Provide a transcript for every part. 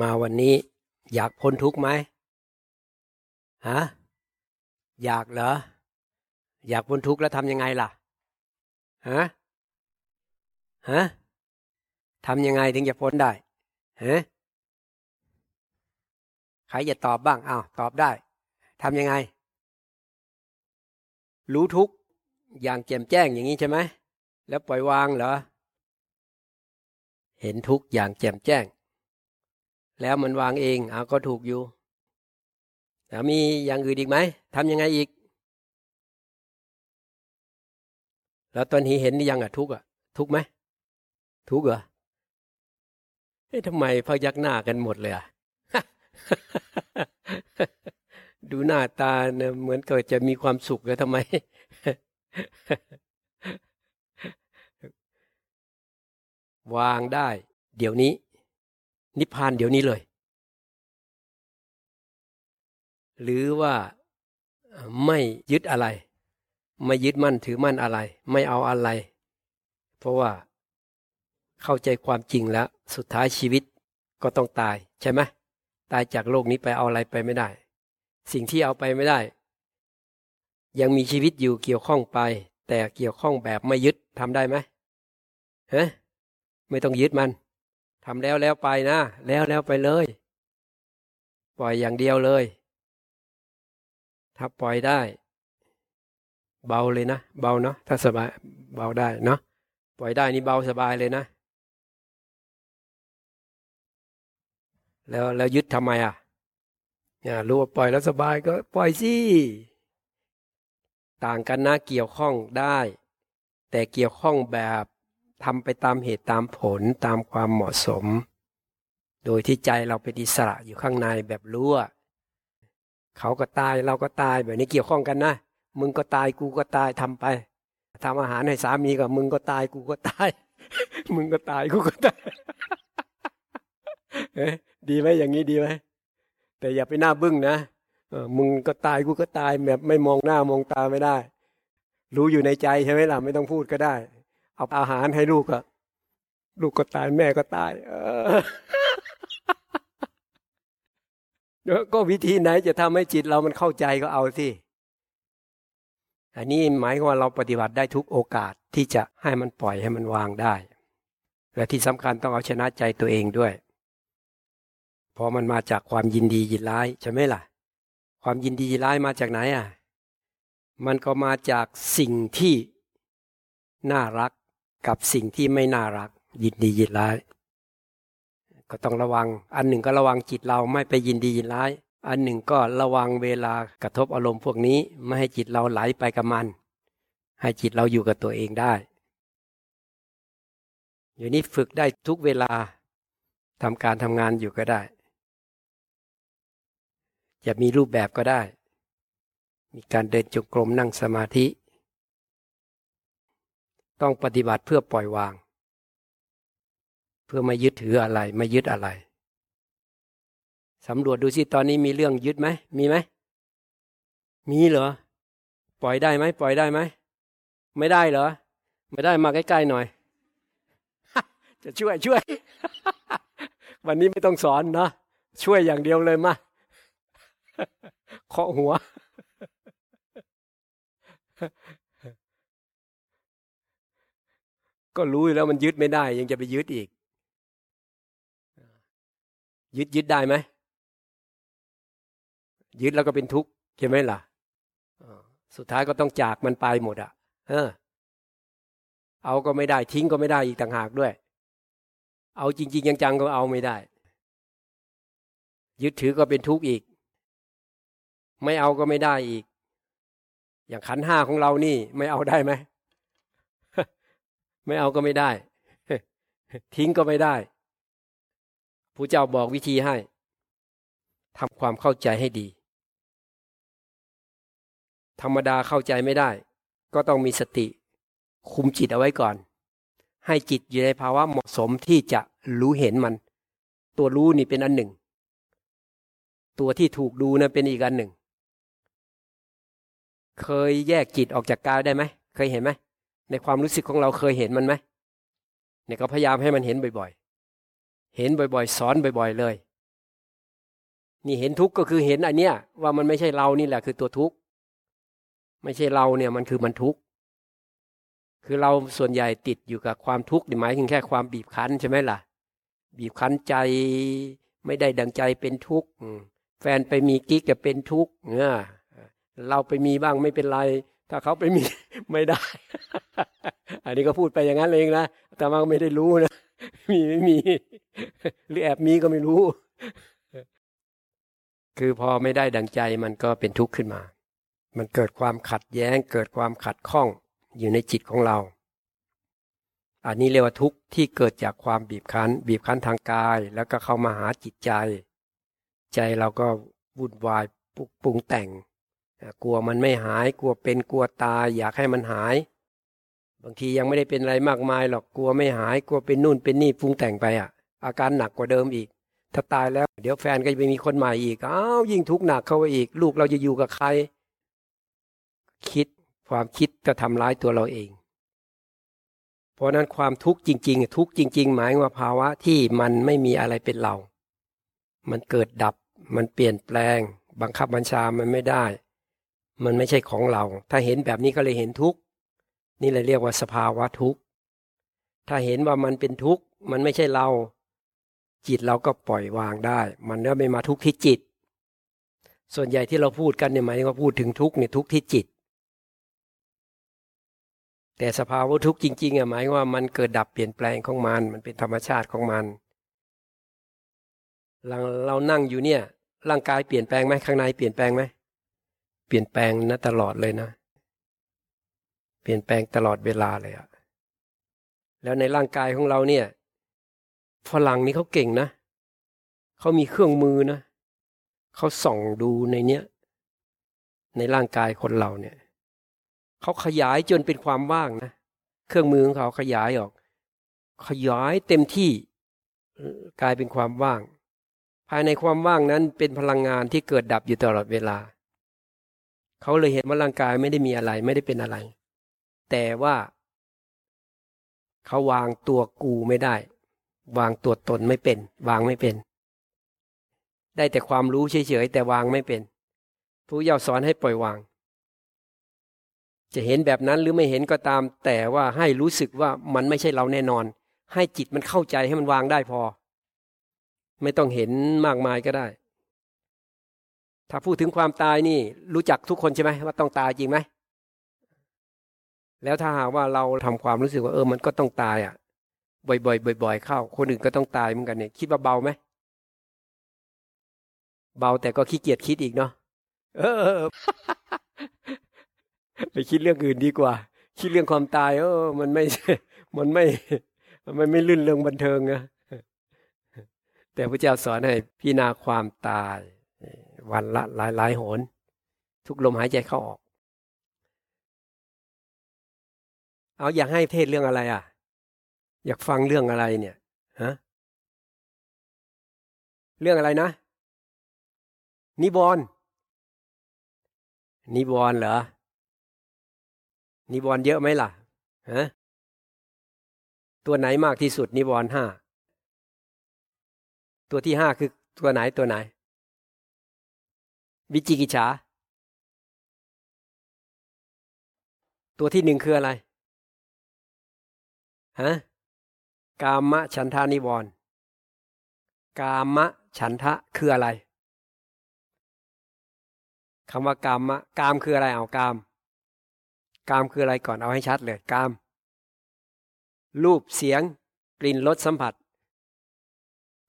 มาวันนี้อยากพ้นทุกข์ไหมฮะอยากเหรอ อยากพ้นทุกข์แล้วทำยังไงล่ะฮะฮะทำยังไงถึงจะพ้นได้ฮะใครจะตอบบ้างอ้าวตอบได้ทำยังไง รู้ทุกอย่างแจ่มแจ้งอย่างนี้ใช่ไหมแล้วปล่อยวางเหรอ เห็นทุกอย่างแจ่มแจ้ง แล้วมันวางเองเอาก็ถูกอยู่แล้วมีอย่างอื่นอีกไหมทำยังไงอีก แล้วตอนนี้เห็นยังอะทุกอะ ทุกไหมทุกเหรอเฮ้ยทำไมพยักหน้ากันหมดเลยอะดูหน้าตาเนี่ยเหมือนเกิดจะมีความสุขแล้วทำไม วางได้ เดี๋ยวนี้ นิพพานเดี๋ยวนี้เลย หรือว่าไม่ยึดอะไร ไม่ยึดมั่นถือมั่นอะไร ไม่เอาอะไร เพราะว่าเข้าใจความจริงแล้ว สุดท้ายชีวิตก็ต้องตายใช่ไหมตายจากโลกนี้ไปเอาอะไรไปไม่ได้ สิ่งที่เอาไปไม่ได้ ยังมีชีวิตอยู่เกี่ยวข้องไป แต่เกี่ยวข้องแบบไม่ยึดทำได้ไหมฮะไม่ต้องยึดมัน ทำแล้วแล้วไปนะ แล้วแล้วไปเลย ปล่อยอย่างเดียวเลย ถ้าปล่อยได้ เบาเลยนะ เบาเนาะถ้าสบายเบาได้เนาะปล่อยได้นี่เบาสบายเลยนะ แล้วแล้วยึดทำไมอะเนี่ยรู้ว่าปล่อยแล้วสบายก็ปล่อยสิต่างกันนะเกี่ยวข้องได้ แต่เกี่ยวข้องแบบ ทำไปตามเหตุตามผลตามความเหมาะสม โดยที่ใจเราเป็นอิสระอยู่ข้างในแบบรู้ว่าเขาก็ตายเราก็ตายแบบนี้เกี่ยวข้องกันนะ มึงก็ตายกูก็ตายทำไปทำอาหารให้สามีกับมึงก็ตายกูก็ตาย มึงก็ตายกูก็ตายดีไหมอย่างนี้ดีไหมแต่อย่าไปหน้าบึ้งนะมึงก็ตายกูก็ตายแบบไม่มองหน้ามองตาไม่ได้ รู้อยู่ในใจใช่ไหมล่ะไม่ต้องพูดก็ได้ เอาอาหารให้ลูกอะลูกก็ตายแม่ก็ตาย เออก็วิธีไหนจะทำให้จิตเรามันเข้าใจก็เอาสิอันนี้หมายว่าเราปฏิบัติได้ทุกโอกาสที่จะให้มันปล่อยให้มันวางได้ และที่สำคัญต้องเอาชนะใจตัวเองด้วยเพราะมันมาจากความยินดียินร้ายใช่ไหมล่ะ ความยินดียินร้ายมาจากไหนอะ มันก็มาจากสิ่งที่น่ารัก กับสิ่งที่ไม่น่ารัก ยินดียินร้าย ก็ต้องระวัง อันหนึ่งก็ระวังจิตเราไม่ไปยินดียินร้าย อันหนึ่งก็ระวังเวลากระทบอารมณ์พวกนี้ ไม่ให้จิตเราไหลไปกับมัน ให้จิตเราอยู่กับตัวเองได้อยู่นี้ฝึกได้ทุกเวลาทำการทำงานอยู่ก็ได้ จะมีรูปแบบก็ได้ มีการเดินจงกรมนั่งสมาธิ ต้องปฏิบัติเพื่อปล่อยวาง เพื่อไม่ยึดถืออะไร ไม่ยึดอะไรสำรวจดูสิตอนนี้มีเรื่องยึดไหมมีไหมมีเหรอ ปล่อยได้ไหมปล่อยได้ไหมไม่ได้เหรอ ไม่ได้มาใกล้ๆหน่อย จะช่วยช่วย วันนี้ไม่ต้องสอนเนาะช่วยอย่างเดียวเลยมาเคาะหัว ก็รู้แล้วมันยึดไม่ได้ ยังจะไปยึดอีก ยึดยึดได้ไหมยึดแล้วก็เป็นทุกข์ใช่ไหมล่ะสุดท้ายก็ต้องจากมันไปหมดอะเออ เอาก็ไม่ได้ทิ้งก็ไม่ได้อีกต่างหากด้วย เอาจริง ๆ จังๆก็เอาไม่ได้ ยึดถือก็เป็นทุกข์อีก ไม่เอาก็ไม่ได้อีก อย่างขันห้าของเรานี่ ไม่เอาได้ไหม ไม่เอาก็ไม่ได้ ทิ้งก็ไม่ได้ผู้เจ้าบอกวิธีให้ทำความเข้าใจให้ดี ธรรมดาเข้าใจไม่ได้ ก็ต้องมีสติ คุมจิตเอาไว้ก่อน ให้จิตอยู่ในภาวะเหมาะสมที่จะรู้เห็นมัน ตัวรู้นี่เป็นอันหนึ่ง ตัวที่ถูกดูนะเป็นอีกอันหนึ่ง เคยแยกจิตออกจากกายได้ไหม เคยเห็นไหม ในความรู้สึกของเราเคยเห็นมันไหมเนี่ยก็พยายามให้มันเห็นบ่อยๆ เห็นบ่อยๆ สอนบ่อย ๆ เลย นี่เห็นทุกข์ก็คือเห็นอันเนี้ยว่ามันไม่ใช่เรานี่แหละคือตัวทุกข์ ไม่ใช่เราเนี่ยมันคือมันทุกข์ คือเราส่วนใหญ่ติดอยู่กับความทุกข์หมายถึงแค่ความบีบคั้นใช่ไหมล่ะ บีบคั้นใจไม่ได้ดังใจเป็นทุกข์แฟนไปมีกิ๊กก็เป็นทุกข์เนี่ยเราไปมีบ้างไม่เป็นไร ถ้าเขาไปมีไม่ได้ อันนี้ก็พูดไปอย่างนั้นเองนะแต่ว่าไม่ได้รู้นะมีไม่มี หรือแอบมีก็ไม่รู้ คือพอไม่ได้ดังใจมันก็เป็นทุกข์ขึ้นมา มันเกิดความขัดแย้ง เกิดความขัดข้องอยู่ในจิตของเรา อันนี้เรียกว่าทุกข์ที่เกิดจากความบีบคั้น บีบคั้นทางกาย แล้วก็เข้ามาหาจิตใจ ใจเราก็วุ่นวายปรุงแต่ง กลัวมันไม่หาย กลัวเป็นกลัวตายอยากให้มันหาย บางทียังไม่ได้เป็นอะไรมากมายหรอกกลัวไม่หาย กลัวเป็นนู่นเป็นนี่ปรุงแต่งไปอะ อาการหนักกว่าเดิมอีก ถ้าตายแล้ว เดี๋ยวแฟนก็จะไปมีคนใหม่อีกอ้าวยิ่งทุกข์หนักเข้าไปอีก ลูกเราจะอยู่กับใคร คิดความคิดจะทำร้ายตัวเราเอง เพราะนั้นความทุกข์จริง ๆ ทุกข์จริง ๆ หมายว่าภาวะที่มันไม่มีอะไรเป็นเรา มันเกิดดับ มันเปลี่ยนแปลง บังคับบัญชามันไม่ได้ มันไม่ใช่ของเรา ถ้าเห็นแบบนี้ก็เลยเห็นทุกข์นี่เลยเรียกว่าสภาวะทุกข์ถ้าเห็นว่ามันเป็นทุกข์มันไม่ใช่เรา จิตเราก็ปล่อยวางได้ มันก็ไม่มาทุกข์ที่จิต ส่วนใหญ่ที่เราพูดกันเนี่ยหมายว่าพูดถึงทุกข์เนี่ยทุกข์ที่จิต แต่สภาวะทุกข์จริงๆอะหมายว่ามันเกิดดับเปลี่ยนแปลงของมัน มันเป็นธรรมชาติของมันเราเรานั่งอยู่เนี่ย ร่างกายเปลี่ยนแปลงไหมข้างในเปลี่ยนแปลงไหม เปลี่ยนแปลงนะตลอดเลยนะ เปลี่ยนแปลงตลอดเวลาเลยอะแล้วในร่างกายของเราเนี่ยฝรั่งนี่เขาเก่งนะเขามีเครื่องมือนะเขาส่องดูในเนี้ย ในร่างกายคนเราเนี่ยเขาขยายจนเป็นความว่างนะเครื่องมือของเขาขยายออก ขยายเต็มที่กลายเป็นความว่าง ภายในความว่างนั้นเป็นพลังงานที่เกิดดับอยู่ตลอดเวลา เขาเลยเห็นว่าร่างกายไม่ได้มีอะไรไม่ได้เป็นอะไร แต่ว่า เขาวางตัวกูไม่ได้ วางตัวตนไม่เป็น วางไม่เป็น ได้แต่ความรู้เฉยๆแต่วางไม่เป็นผู้เยาสอนให้ปล่อยวาง จะเห็นแบบนั้นหรือไม่เห็นก็ตาม แต่ว่าให้รู้สึกว่ามันไม่ใช่เราแน่นอน ให้จิตมันเข้าใจให้มันวางได้พอ ไม่ต้องเห็นมากมายก็ได้ ถ้าพูดถึงความตายนี่รู้จักทุกคนใช่ไหมว่าต้องตายจริงไหมแล้วถ้าหากว่าเราทำความรู้สึกว่าเออมันก็ต้องตายอะ บ่อยๆบ่อยๆเข้า คนอื่นก็ต้องตายเหมือนกันเนี่ย คิดว่าเบาไหมเบาแต่ก็ขี้เกียจคิดอีกเนาะเออไปคิดเรื่องอื่นดีกว่า คิดเรื่องความตายเออมันไม่มันไม่ มันไม่ลื่นเรื่องบันเทิงนะแต่พระเจ้าสอนให้พิจารณาความตาย วันละหลายหลายหน ทุกลมหายใจเข้าออก เอาอยากให้เทศเรื่องอะไรอะ อยากฟังเรื่องอะไรเนี่ยฮะเรื่องอะไรนะ นิบอนนิบอนเหรอนิบอนเยอะไหมล่ะฮะตัวไหนมากที่สุดนิบอนห้าตัวที่ห้าคือตัวไหนตัวไหน วิจิกิจฉาตัวที่หนึ่งคืออะไรฮะกามะฉันทานิวรณ์กามะฉันทะคืออะไรคำว่ากามะกามคืออะไรเอากาม กามคืออะไรก่อนเอาให้ชัดเลยกาม รูปเสียง กลิ่นรสสัมผัส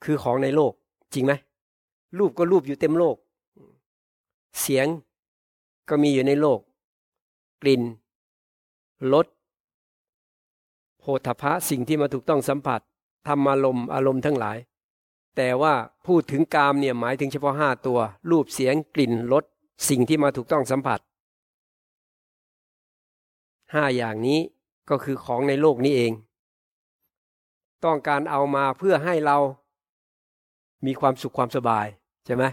คือของในโลก จริงไหมรูปก็รูปอยู่เต็มโลก เสียงก็มีอยู่ในโลก กลิ่นรสโพธพะสิ่งที่มาถูกต้องสัมผัสธรรมอารมณ์อารมณ์ทั้งหลาย แต่ว่าพูดถึงกามเนี่ยหมายถึงเฉพาะห้าตัว รูปเสียงกลิ่นรสสิ่งที่มาถูกต้องสัมผัสห้าอย่างนี้ก็คือของในโลกนี้เอง ต้องการเอามาเพื่อให้เรามีความสุขความสบาย ใช่ไหม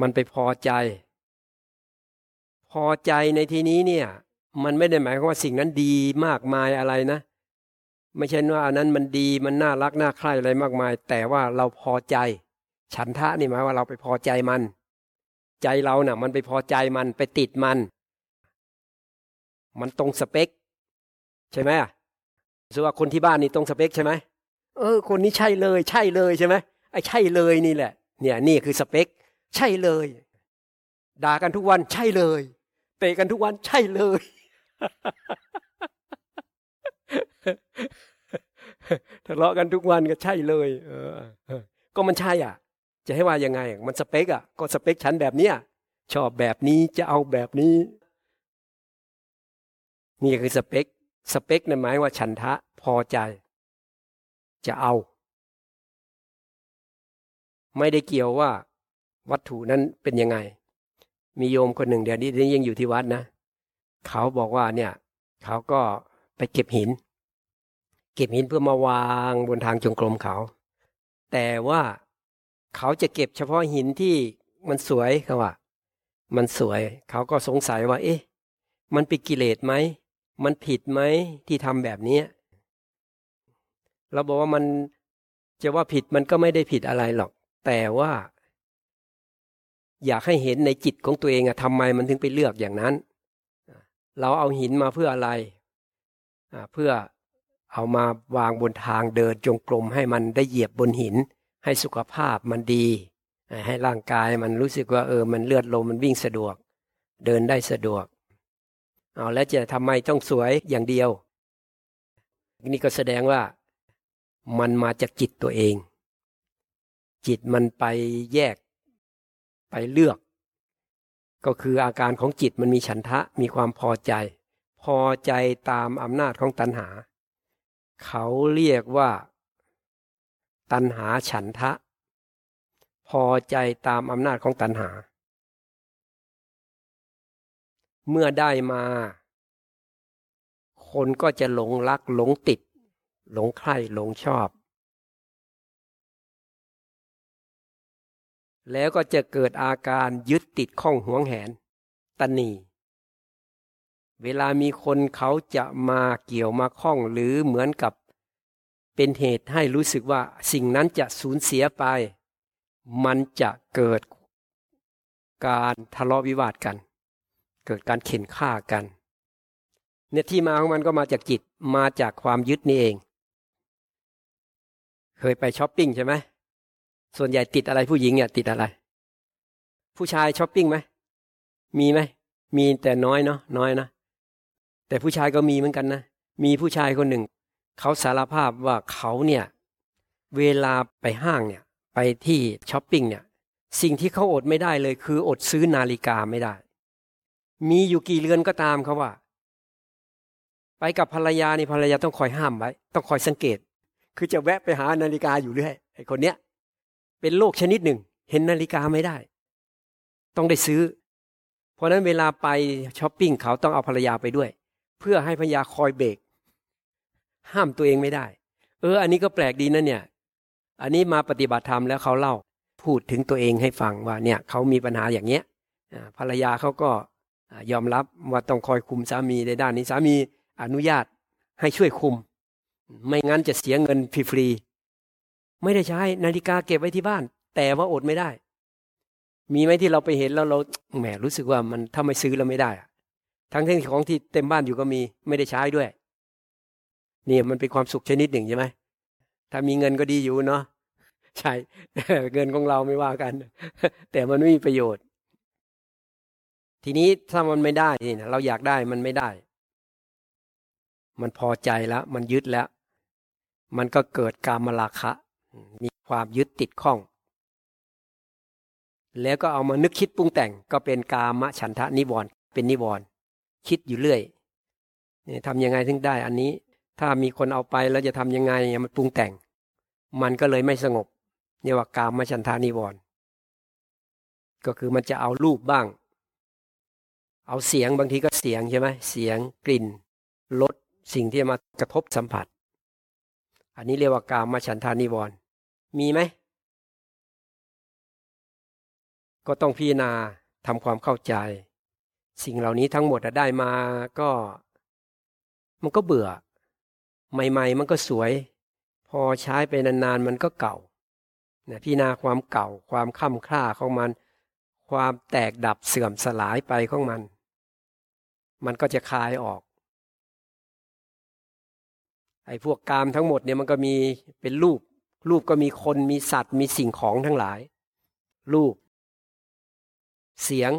มันไปพอใจ พอใจในที่นี้เนี่ย มันไม่ได้หมายความว่าสิ่งนั้นดีมากมายอะไรนะ ไม่ใช่ว่าอันนั้นมันดีมันน่ารักน่าใคร่อะไรมากมาย แต่ว่าเราพอใจ ฉันทะนี่หมายว่าเราไปพอใจมัน ใจเราเนะ่ะ มันไปพอใจมันไปติดมัน มันตรงสเปค ใช่ไหมสว่าคนที่บ้านนี่ตรงสเปคใช่ไหมเออ คนนี้ใช่เลย ใช่เลยใช่ไหมไอ้ใช่เลยนี่แหละ เนี่ย นี่คือสเปค ใช่เลย ด่ากันทุกวันใช่เลย เตะกันทุกวันใช่เลย ทะเลาะกันทุกวันก็ใช่เลย เออ ก็มันใช่อะ จะให้ว่ายังไง มันสเปกอะ ก็สเปคฉันแบบเนี้ยชอบแบบนี้จะเอาแบบนี้ นี่คือสเปคสเปคนั่นหมายว่าฉันทะพอใจ จะเอา ไม่ได้เกี่ยวว่า วัตถุนั้นเป็นยังไง มีโยมคนหนึ่งเดี๋ยวนี้ยังอยู่ที่วัดนะ เขาบอกว่าเนี่ย เขาก็ไปเก็บหิน เก็บหินเพื่อมาวางบนทางจงกรมเขา แต่ว่าเขาจะเก็บเฉพาะหินที่มันสวยเขาว่า มันสวย เขาก็สงสัยว่า เอ๊ะ มันเป็นกิเลสไหม มันผิดไหมที่ทำแบบนี้เราบอกว่ามันจะว่าผิดมันก็ไม่ได้ผิดอะไรหรอก แต่ว่า อยากให้เห็นในจิตของตัวเองอะทำไมมันถึงไปเลือกอย่างนั้น เราเอาหินมาเพื่ออะไรเพื่อเอามาวางบนทางเดินจงกรมให้มันได้เหยียบบนหิน ให้สุขภาพมันดี ให้ร่างกายมันรู้สึกว่าเออมันเลือดลมมันวิ่งสะดวก เดินได้สะดวกเอาแล้วจะทำไมต้องสวยอย่างเดียว นี่ก็แสดงว่ามันมาจากจิตตัวเอง จิตมันไปแยก ไปเลือก ก็คืออาการของจิตมันมีฉันทะมีความพอใจ พอใจตามอำนาจของตัณหา เขาเรียกว่า ตัณหาฉันทะ พอใจตามอำนาจของตัณหา เมื่อได้มา คนก็จะหลงรักหลงติด หลงใคร่หลงชอบ แล้วก็จะเกิดอาการยึดติดข้องห่วงแหนตันี เวลามีคนเขาจะมาเกี่ยวมาข้องหรือเหมือนกับเป็นเหตุให้รู้สึกว่าสิ่งนั้นจะสูญเสียไป มันจะเกิดการทะเลาะวิวาทกัน เกิดการเข่นฆ่ากัน เนี่ยที่มาของมันก็มาจากจิตมาจากความยึดนี่เอง เคยไปช้อปปิ้งใช่ไหม ส่วนใหญ่ติดอะไรผู้หญิงเนี่ยติดอะไร ผู้ชายช้อปปิ้งไหมมีไหมมีแต่น้อยเนาะน้อยนะแต่ผู้ชายก็มีเหมือนกันนะมีผู้ชายคนหนึ่ง เขาสารภาพว่าเขาเนี่ย เวลาไปห้างเนี่ย ไปที่ช้อปปิ้งเนี่ย สิ่งที่เขาอดไม่ได้เลยคืออดซื้อนาฬิกาไม่ได้ มีอยู่กี่เรือนก็ตามเขาว่า ไปกับภรรยานี่ภรรยาต้องคอยห้ามไว้ ต้องคอยสังเกต คือจะแวะไปหานาฬิกาอยู่เรื่อยไอ้คนเนี้ย เป็นโรคชนิดหนึ่ง เห็นนาฬิกาไม่ได้ ต้องได้ซื้อ เพราะนั้นเวลาไปช้อปปิ้งเขาต้องเอาภรรยาไปด้วย เพื่อให้พญาคอยเบรกห้ามตัวเองไม่ได้ เออ อันนี้ก็แปลกดีนะเนี่ย อันนี้มาปฏิบัติธรรมแล้วเขาเล่าพูดถึงตัวเองให้ฟังว่าเนี่ยเขามีปัญหาอย่างเนี้ยภรรยาเขาก็ยอมรับว่าต้องคอยคุมสามีในด้านนี้สามีอนุญาตให้ช่วยคุม ไม่งั้นจะเสียเงินฟรีๆ ไม่ได้ใช้ นาฬิกาเก็บไว้ที่บ้าน แต่ว่าอดไม่ได้ มีไหมที่เราไปเห็นแล้วเราแหมรู้สึกว่ามันถ้าไม่ซื้อแล้วไม่ได้ ทั้งที่ของที่เต็มบ้านอยู่ก็มีไม่ได้ใช้ด้วย นี่มันเป็นความสุขชนิดหนึ่งใช่ไหมถ้ามีเงินก็ดีอยู่เนาะใช่เงินของเราไม่ว่ากัน แต่มันไม่มีประโยชน์ ทีนี้ถ้ามันไม่ได้นี่เราอยากได้มันไม่ได้ มันพอใจแล้ว มันยึดแล้ว มันก็เกิดการมราคะ มีความยึดติดข้อง แล้วก็เอามานึกคิดปรุงแต่งก็เป็นกามฉันทะนิวรณ์เป็นนิวรณ์คิดอยู่เรื่อยทำยังไงถึงได้อันนี้ ถ้ามีคนเอาไปแล้วจะทำยังไงมันปรุงแต่ง มันก็เลยไม่สงบเรียกว่ากามชันทานิวรณ์ก็คือมันจะเอารูปบ้าง เอาเสียงบางทีก็เสียงใช่ไหมเสียงกลิ่นรสสิ่งที่มากระทบสัมผัส อันนี้เรียกว่ากามชันทานิวรณ์ มีไหม ก็ต้องพิจารณาทำความเข้าใจ สิ่งเหล่านี้ทั้งหมดได้มาก็ มันก็เบื่อ ใหม่ ๆ มันก็สวย พอใช้ไปนานๆมันก็เก่านะพี่นาความเก่าความค่ำคร่าของมัน ความแตกดับเสื่อมสลายไปของมัน มันก็จะคลายออกไอ้พวกกามทั้งหมดเนี่ยมันก็มีเป็นรูป รูปก็มีคนมีสัตว์มีสิ่งของทั้งหลาย รูป เสียง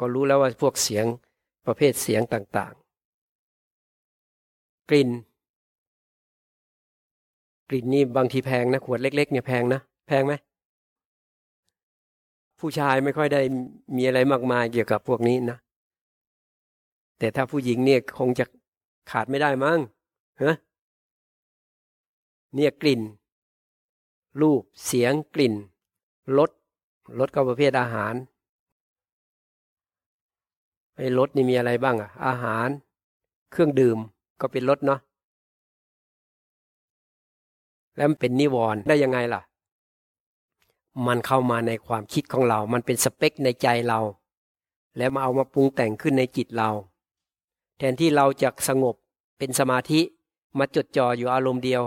ก็รู้แล้วว่าพวกเสียงประเภทเสียงต่างๆ กลิ่น กลิ่นนี่บางทีแพงนะขวดเล็ก ๆ เนี่ยแพงนะแพงไหมผู้ชายไม่ค่อยได้มีอะไรมากมายเกี่ยวกับพวกนี้นะแต่ถ้าผู้หญิงเนี่ยคงจะขาดไม่ได้มั้งฮะเนี่ยกลิ่น รูป เสียง กลิ่น รส รสก็ประเภทอาหาร ไอ้รสนี่มีอะไรบ้างอะอาหาร เครื่องดื่ม ก็เป็นรสเนาะ แล้วมันเป็นนิวรณ์ได้ยังไงล่ะ มันเข้ามาในความคิดของเรา มันเป็นสเปคในใจเรา แล้วมาเอามาปรุงแต่งขึ้นในจิตเรา แทนที่เราจะสงบเป็นสมาธิ มาจดจ่ออยู่อารมณ์เดียว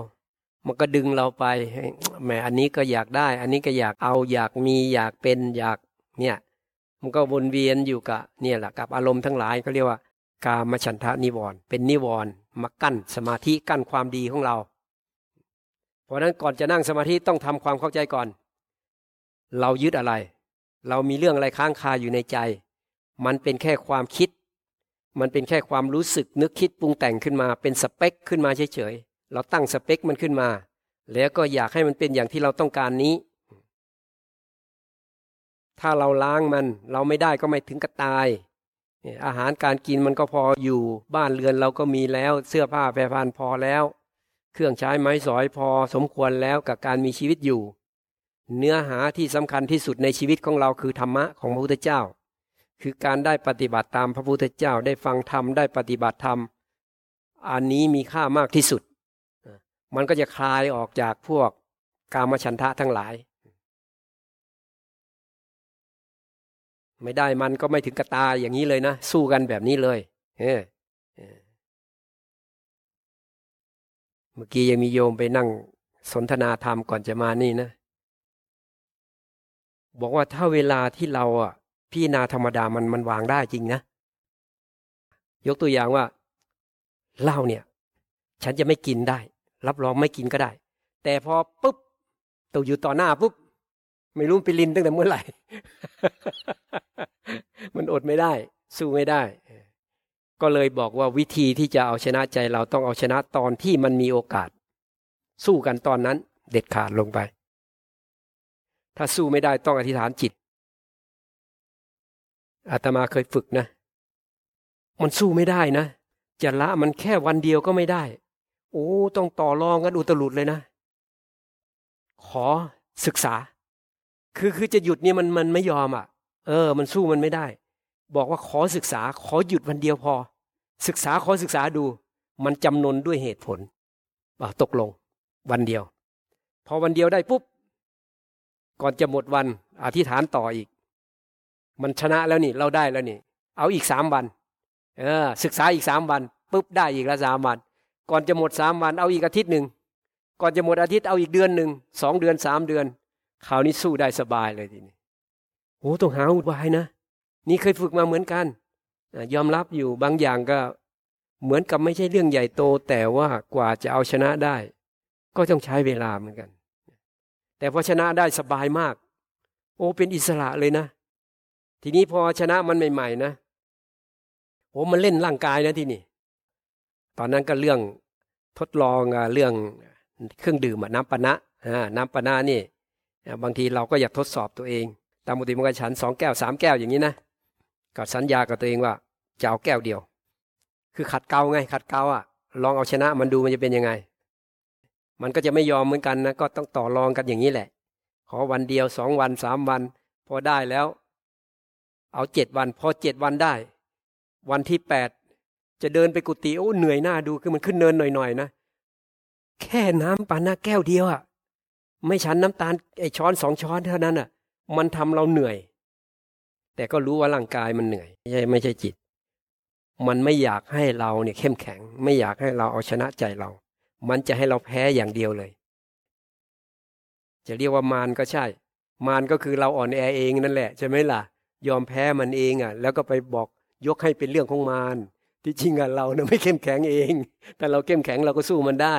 มันก็ดึงเราไปแหมอันนี้ก็อยากได้ อันนี้ก็อยากเอาอยากมีอยากเป็นอยากเนี่ย มันก็วนเวียนอยู่กับเนี่ยแหละกับอารมณ์ทั้งหลายเขาเรียกว่ากามฉันทะนิวรณ์เป็นนิวรณ์มากั้นสมาธิกั้นความดีของเรา เพราะนั้นก่อนจะนั่งสมาธิต้องทำความเข้าใจก่อน เรายึดอะไร เรามีเรื่องอะไรค้างคาอยู่ในใจ มันเป็นแค่ความคิด มันเป็นแค่ความรู้สึกนึกคิดปรุงแต่งขึ้นมาเป็นสเปคขึ้นมาเฉย เราตั้งสเปคมันขึ้นมา แล้วก็อยากให้มันเป็นอย่างที่เราต้องการนี้ ถ้าเราล้างมัน เราไม่ได้ก็ไม่ถึงกับตาย อาหารการกินมันก็พออยู่บ้านเรือนเราก็มีแล้วเสื้อผ้าแพรพันพอแล้ว เครื่องใช้ไม้สอยพอสมควรแล้วกับการมีชีวิตอยู่ เนื้อหาที่สำคัญที่สุดในชีวิตของเราคือธรรมะของพระพุทธเจ้า คือการได้ปฏิบัติตามพระพุทธเจ้าได้ฟังธรรมได้ปฏิบัติธรรมอันนี้มีค่ามากที่สุด มันก็จะคลายออกจากพวกกามฉันทะทั้งหลาย ไม่ได้มันก็ไม่ถึงกระตายอย่างนี้เลยนะ สู้กันแบบนี้เลยเเมื่อกี้ยังมีโยมไปนั่งสนทนาธรรมก่อนจะมานี่นะ บอกว่าถ้าเวลาที่เราอะพี่นาธรรมดามันมันวางได้จริงนะ ยกตัวอย่างว่าเหล้าเนี่ย ฉันจะไม่กินได้ รับรองไม่กินก็ได้ แต่พอปุ๊บตกอยู่ต่อหน้าปุ๊บไม่รู้ไปลินตั้งแต่เมื่อไหร่ มันอดไม่ได้ สู้ไม่ได้ ก็เลยบอกว่าวิธีที่จะเอาชนะใจเราต้องเอาชนะตอนที่มันมีโอกาส สู้กันตอนนั้น เด็ดขาดลงไป ถ้าสู้ไม่ได้ต้องอธิษฐานจิตอาตมาเคยฝึกนะ มันสู้ไม่ได้นะ จะละมันแค่วันเดียวก็ไม่ได้ โอ้ต้องต่อรองกันอุตลุดเลยนะ ขอศึกษา คือคือจะหยุดเนี่ยมันมันไม่ยอมอะ เออ มันสู้มันไม่ได้ บอกว่าขอศึกษา ขอหยุดวันเดียวพอ ศึกษาขอศึกษาดู มันจำนนด้วยเหตุผลตกลง วันเดียว พอวันเดียวได้ปุ๊บก่อนจะหมดวันอธิษฐานต่ออีก มันชนะแล้วนี่ เราได้แล้วนี่ เอาอีกสามวัน เออ ศึกษาอีกสามวันปุ๊บได้อีกแล้วสามวัน ก่อนจะหมดสามวันเอาอีกอาทิตย์หนึ่งก่อนจะหมดอาทิตย์เอาอีกเดือนหนึ่งสองเดือนสามเดือนคราวนี้สู้ได้สบายเลยทีนี้โอ้ต้องหาอุบายนะ นี่เคยฝึกมาเหมือนกันยอมรับอยู่บางอย่างก็เหมือนกับไม่ใช่เรื่องใหญ่โต แต่ว่ากว่าจะเอาชนะได้ ก็ต้องใช้เวลาเหมือนกัน แต่พอชนะได้สบายมาก โอ้เป็นอิสระเลยนะ ทีนี้พอชนะมันใหม่ ๆ นะโอ้มันเล่นร่างกายนะที่นี่ ตอนนั้นก็เรื่องทดลองเรื่องเครื่องดื่มน้ำปนะน้ำปนะนี่บางทีเราก็อยากทดสอบตัวเอง ตามปกติมันก็ฉันสองแก้วสามแก้วอย่างนี้นะก็สัญญากับตัวเองว่าจะเอาแก้วเดียว คือขัดเกลาไง ขัดเกลาอะ ลองเอาชนะมันดูมันจะเป็นยังไง มันก็จะไม่ยอมเหมือนกันนะก็ต้องต่อรองกันอย่างนี้แหละ ขอวันเดียวสองวันสามวัน พอได้แล้ว เอาเจ็ดวัน พอเจ็ดวันได้ วันที่แปด จะเดินไปกุฏิโอ้เหนื่อยหน้าดูคือมันขึ้นเนินหน่อยๆนะแค่น้ำปานาแก้วเดียวอะไม่ชันน้ำตาลไอช้อนสองช้อนเท่านั้นอะมันทำเราเหนื่อย แต่ก็รู้ว่าร่างกายมันเหนื่อยไม่ใช่ไม่ใช่จิต มันไม่อยากให้เราเนี่ยเข้มแข็ง ไม่อยากให้เราเอาชนะใจเรา มันจะให้เราแพ้อย่างเดียวเลย จะเรียกว่ามารก็ใช่ มารก็คือเราอ่อนแอเองนั่นแหละใช่ไหมล่ะ ยอมแพ้มันเองอะ แล้วก็ไปบอกยกให้เป็นเรื่องของมาร ที่จริงอะเราเนี่ยไม่เข้มแข็งเอง แต่เราเข้มแข็งเราก็สู้มันได้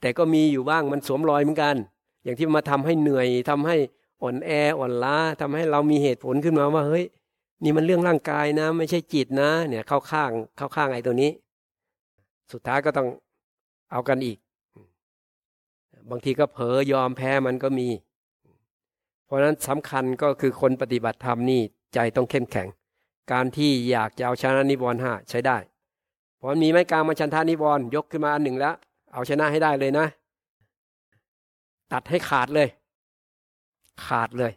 แต่ก็มีอยู่บ้างมันสวมรอยเหมือนกัน อย่างที่มาทำให้เหนื่อยทำให้อ่อนแออ่อนล้าทำให้เรามีเหตุผลขึ้นมาว่าเฮ้ย นี่มันเรื่องร่างกายนะ ไม่ใช่จิตนะ เนี่ยเข้าข้างเข้าข้างไอ้ตัวนี้ สุดท้ายก็ต้องเอากันอีก บางทีก็เผลอยอมแพ้มันก็มี เพราะนั้นสำคัญก็คือคนปฏิบัติธรรมนี่ใจต้องเข้มแข็ง การที่อยากจะเอาชนะนิวรณ์ห้าใช้ได้พอมีไม่กลางมาชันทานิวรณ์ยกขึ้นมาอันหนึ่งแล้ว เอาชนะให้ได้เลยนะ ตัดให้ขาดเลย ขาดเลย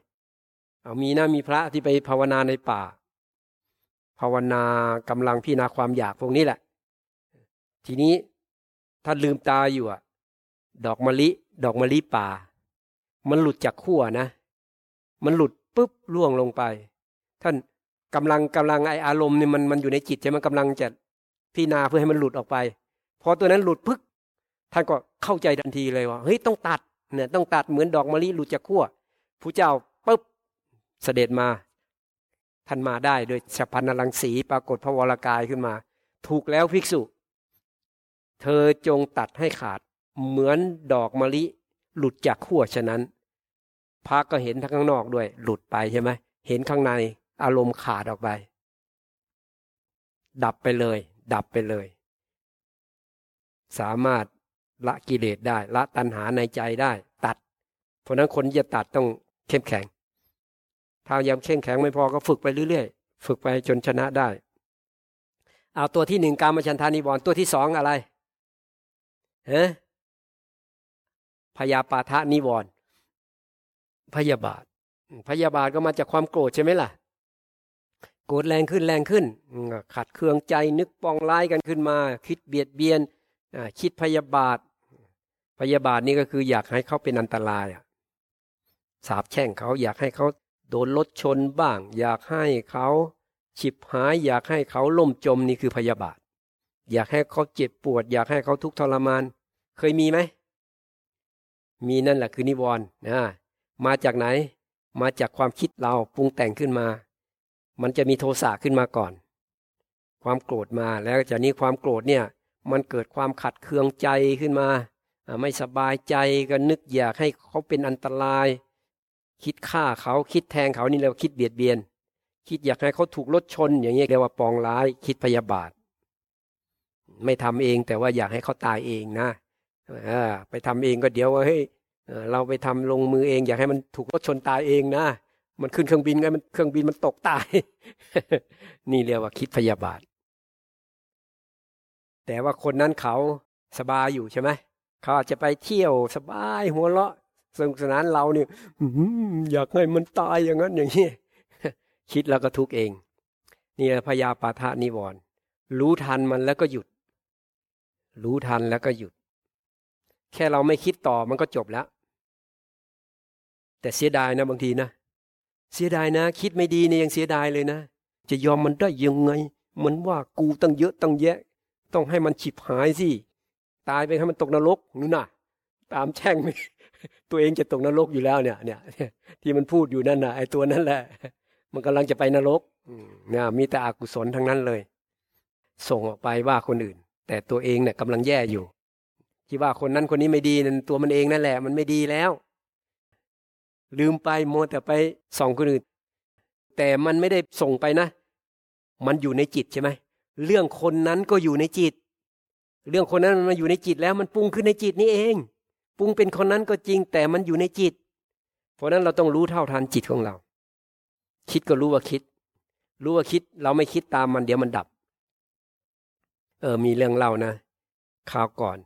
เอามีนะมีพระที่ไปภาวนาในป่า ภาวนากำลังพิจารณาความอยากพวกนี้แหละ ทีนี้ถ้าลืมตาอยู่อะดอกมะลิ ดอกมะลิป่า มันหลุดจากขั้วนะ มันหลุดปุ๊บล่วงลงไป ท่าน กำลังกำลังไออารมณ์เนี่ยมันมันอยู่ในจิตใช่ไหมกำลังจะพิจารณาเพื่อให้มันหลุดออกไปพอตัวนั้นหลุดพึกท่านก็เข้าใจทันทีเลยว่าเฮ้ยต้องตัดเนี่ยต้องตัดเหมือนดอกมะลิหลุดจากขั้วผู้เจ้าปุ๊บเสด็จมา ท่านมาได้โดยฉัพันนลังสีปรากฏพระวรากายขึ้นมา ถูกแล้วภิกษุ เธอจงตัดให้ขาด เหมือนดอกมะลิหลุดจากขั้วฉะนั้นพระก็เห็นทั้งข้างนอกด้วย หลุดไปใช่ไหมเห็นข้างใน อารมณ์ขาดออกไป ดับไปเลย ดับไปเลย สามารถละกิเลสได้ ละตัณหาในใจได้ ตัด เพราะนั้นคนจะตัดต้องเข้มแข็ง ถ้ายังเข้มแข็งไม่พอก็ฝึกไปเรื่อยๆ ฝึกไปจนชนะได้ เอาตัวที่หนึ่งการมชันทานิวรณ์ตัวที่สองอะไรเฮ้พยาปาทะนิวรณ์พยาบาท พยาบาทก็มาจากความโกรธใช่ไหมล่ะ โกรธแรงขึ้นแรงขึ้น ขัดเคืองใจนึกปองร้ายกันขึ้นมา คิดเบียดเบียนคิดพยาบาท พยาบาทนี่ก็คืออยากให้เขาเป็นอันตรายสาบแช่งเขาอยากให้เขาโดนรถชนบ้าง อยากให้เขาฉิบหาย อยากให้เขาล่มจมนี่คือพยาบาท อยากให้เขาเจ็บปวด อยากให้เขาทุกข์ทรมาน เคยมีไหม มีนั่นแหละคือนิวรณ์นะมาจากไหน มาจากความคิดเราปรุงแต่งขึ้นมา มันจะมีโทสะขึ้นมาก่อน ความโกรธมาแล้วจากนี้ความโกรธเนี่ย มันเกิดความขัดเคืองใจขึ้นมา ไม่สบายใจก็นึกอยากให้เขาเป็นอันตราย คิดฆ่าเขาคิดแทงเขานี่เรียกว่าคิดเบียดเบียน คิดอยากให้เขาถูกรถชน อย่างนี้เรียกว่าปองร้ายคิดพยาบาท ไม่ทำเองแต่ว่าอยากให้เขาตายเองนะไปทำเองก็เดี๋ยวว่าเฮ้ยเราไปทำลงมือเอง อยากให้มันถูกรถชนตายเองนะ มันขึ้นเครื่องบินไงมันเครื่องบินมันตกตาย นี่เรียกว่าคิดพยาบาท แต่ว่าคนนั้นเขาสบายอยู่ใช่ไหมเขาอาจจะไปเที่ยวสบายหัวเราะสนุกสนานเราเนี่ยอยากให้มันตายอย่างนั้นอย่างนี้คิดแล้วก็ทุกเองนี่พยาปาทานิวรณ์รู้ทันมันแล้วก็หยุด รู้ทันแล้วก็หยุด แค่เราไม่คิดต่อมันก็จบแล้ว แต่เสียดายนะบางทีนะ เสียดายนะ คิดไม่ดีเนี่ยยังเสียดายเลยนะ จะยอมมันได้ยังไง มันว่ากูตั้งเยอะตั้งแยะ ต้องให้มันฉิบหายสิ ตายไปให้มันตกนรกนู่นน่ะ ตามแช่งตัวเองจะตกนรกอยู่แล้วเนี่ย เนี่ย ที่มันพูดอยู่นั่นน่ะไอ้ตัวนั้นแหละ มันกำลังจะไปนรกเนี่ยมีแต่อกุศลทั้งนั้นเลย ส่งออกไปว่าคนอื่น แต่ตัวเองเนี่ยกำลังแย่อยู่ ที่ว่าคนนั้นคนนี้ไม่ดีนั่นตัวมันเองนั่นแหละ มันไม่ดีแล้ว ลืมไปโมแต่ไปส่องคนอื่น แต่มันไม่ได้ส่งไปนะ มันอยู่ในจิตใช่ไหมเรื่องคนนั้นก็อยู่ในจิต เรื่องคนนั้นมันมาอยู่ในจิตแล้วมันปรุงขึ้นในจิตนี่เองปรุงเป็นคนนั้นก็จริงแต่มันอยู่ในจิต เพราะนั้นเราต้องรู้เท่าทันจิตของเรา คิดก็รู้ว่าคิด รู้ว่าคิดเราไม่คิดตามมันเดี๋ยวมันดับ เออมีเรื่องเล่านะข่าวก่อน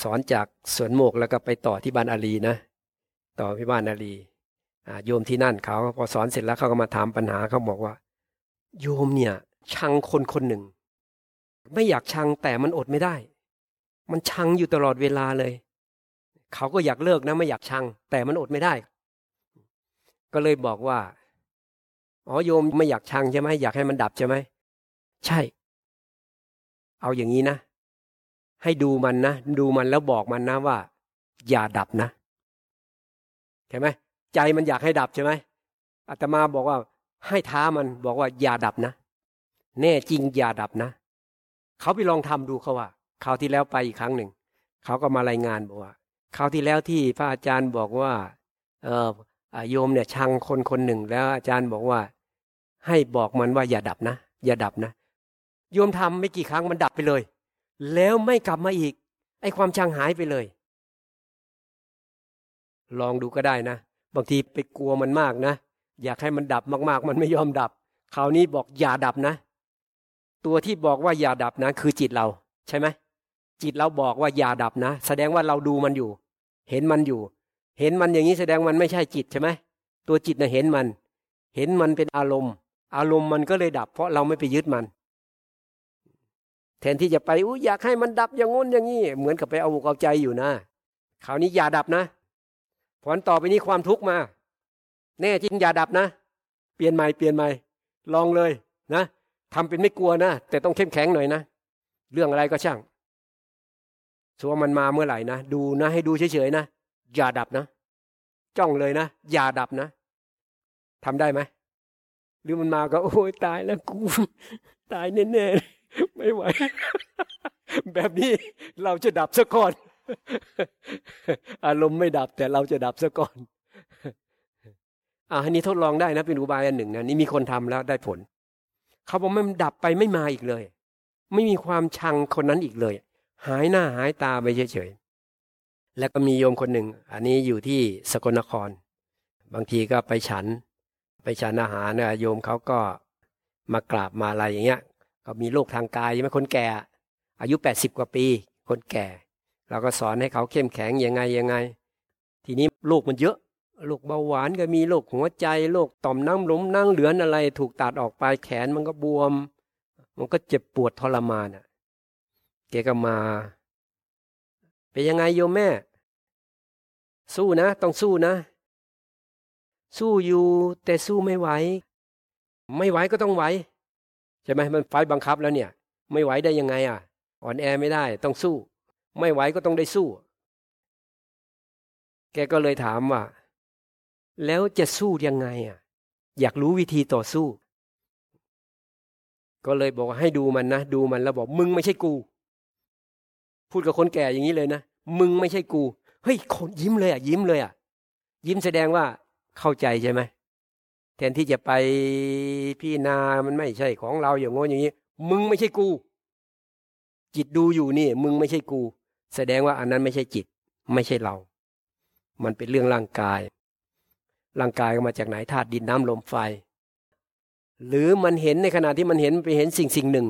สอนจากสวนโมกแล้วก็ไปต่อที่บ้านอาลีนะ ต่อพิบาลนาลีโยมที่นั่นเขาพอสอนเสร็จแล้วเขาก็มาถามปัญหาเขาบอกว่า โยมเนี่ย ชังคนคนหนึ่ง ไม่อยากชังแต่มันอดไม่ได้ มันชังอยู่ตลอดเวลาเลย เขาก็อยากเลิกนะไม่อยากชัง แต่มันอดไม่ได้ ก็เลยบอกว่าอ๋อโยมไม่อยากชังใช่ไหมอยากให้มันดับใช่ไหมใช่ เอาอย่างนี้นะ ให้ดูมันนะ ดูมันแล้วบอกมันนะว่า อย่าดับนะ ใช่ไหมใจมันอยากให้ดับใช่ไหมอาตมาบอกว่าให้ท้ามันบอกว่าอย่าดับนะ แน่จริงอย่าดับนะเขาไปลองทำดูเขาว่าคราวที่แล้วไปอีกครั้งหนึ่งเขาก็มารายงานบอกว่าคราวที่แล้วที่พระอาจารย์บอกว่าเออโยมเนี่ยชังคนคนหนึ่งแล้วอาจารย์บอกว่า ให้บอกมันว่าอย่าดับนะ อย่าดับนะ โยมทำไม่กี่ครั้งมันดับไปเลย แล้วไม่กลับมาอีก ไอ้ความชังหายไปเลย ลองดูก็ได้นะ บางทีไปกลัวมันมากนะ อยากให้มันดับมากๆ มันไม่ยอมดับ คราวนี้บอกอย่าดับนะ ตัวที่บอกว่าอย่าดับนะคือจิตเรา ใช่ไหมจิตเราบอกว่าอย่าดับนะ แสดงว่าเราดูมันอยู่ เห็นมันอยู่ เห็นมันอย่างนี้แสดงมันไม่ใช่จิตใช่ไหมตัวจิตนะ่ะเห็นมัน เห็นมันเป็นอารมณ์ อารมณ์มันก็เลยดับ เพราะเราไม่ไปยึดมัน แทนที่จะไปอุ้อยากให้มันดับอย่างงู้นอย่างนี้เหมือนกับไปเอาอกเอาใจอยู่นะคราวนี้อย่าดับนะ ผลต่อไปนี้ความทุกข์มา แน่จริงอย่าดับนะ เปลี่ยนใหม่เปลี่ยนใหม่ ลองเลยนะทำเป็นไม่กลัวนะ แต่ต้องเข้มแข็งหน่อยนะ เรื่องอะไรก็ช่างสัวมันมาเมื่อไหร่นะ ดูนะให้ดูเฉยๆนะ อย่าดับนะ จ้องเลยนะ อย่าดับนะทำได้ไหม หรือมันมาก็ โอ้ยตายแล้วกู ตายแน่ๆ ไม่ไหว แบบนี้เราจะดับซะก่อน อารมณ์ไม่ดับแต่เราจะดับซะก่อนอ่าอันนี้ทดลองได้นะเป็นอุบายอันหนึ่งนะนี่มีคนทำแล้วได้ผล เขาบอกมันดับไปไม่มาอีกเลย ไม่มีความชังคนนั้นอีกเลย หายหน้าหายตาไปเฉยๆแล้วก็มีโยมคนหนึ่ง อันนี้อยู่ที่สกลนคร บางทีก็ไปฉัน ไปฉันอาหารเนี่ยโยมเขาก็มากราบมาอะไรอย่างเงี้ย ก็มีโรคทางกายใช่ไหมคนแก่ อายุแปดสิบกว่าปี คนแก่ เราก็สอนให้เขาเข้มแข็งยังไงยังไง ทีนี้โรคมันเยอะโรคเบาหวานก็มีโรคหัวใจโรคต่อมน้ำหลมนั่งเหลือนอะไร ถูกตัดออกไปแขนมันก็บวม มันก็เจ็บปวดทรมานอะแกก็มาเป็นยังไงโยมแม่ สู้นะ ต้องสู้นะ สู้อยู่แต่สู้ไม่ไหว ไม่ไหวก็ต้องไหวใช่ไหมมันไฟบังคับแล้วเนี่ย ไม่ไหวได้ยังไงอะ อ่อนแอไม่ได้ต้องสู้ ไม่ไหวก็ต้องได้สู้ แกก็เลยถามว่า แล้วจะสู้ยังไงอะ อยากรู้วิธีต่อสู้ ก็เลยบอกให้ดูมันนะดูมันแล้วบอกมึงไม่ใช่กู พูดกับคนแก่อย่างนี้เลยนะมึงไม่ใช่กูเฮ้ยคนยิ้มเลยอะ ยิ้มเลยอะ ยิ้มแสดงว่าเข้าใจใช่ไหมแทนที่จะไปพี่นามันไม่ใช่ของเราอย่างงอย่างนี้ มึงไม่ใช่กู จิตดูอยู่นี่ มึงไม่ใช่กู แสดงว่าอันนั้นไม่ใช่จิต ไม่ใช่เรา มันเป็นเรื่องร่างกาย ร่างกายก็มาจากไหนธาตุดินน้ำลมไฟ หรือมันเห็นในขณะที่มันเห็นไปเห็นสิ่งสิ่งหนึ่ง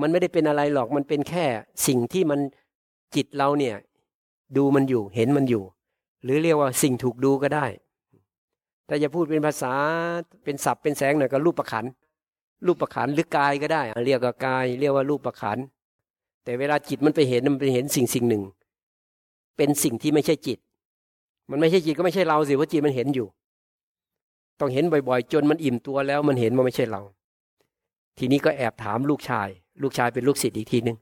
มันไม่ได้เป็นอะไรหรอกมันเป็นแค่สิ่งที่มันจิตเราเนี่ย ดูมันอยู่เห็นมันอยู่ หรือเรียกว่าสิ่งถูกดูก็ได้ แต่จะพูดเป็นภาษาเป็นศัพท์เป็นแสงหน่อยก็รูปประขันรูปประขันหรือกายก็ได้ เรียกว่ากาย เรียกว่ารูปประขัน แต่เวลาจิตมันไปเห็นมันไปเห็นสิ่งสิ่งหนึ่ง เป็นสิ่งที่ไม่ใช่จิต มันไม่ใช่จิตก็ไม่ใช่เราสิว่าะจิตมันเห็นอยู่ ต้องเห็นบ่อยๆ จนมันอิ่มตัวแล้วมันเห็นว่าไม่ใช่เรา ทีนี้ก็แอบถามลูกชาย ลูกชายเป็นลูกศิษย์อีกทีหนึ่ง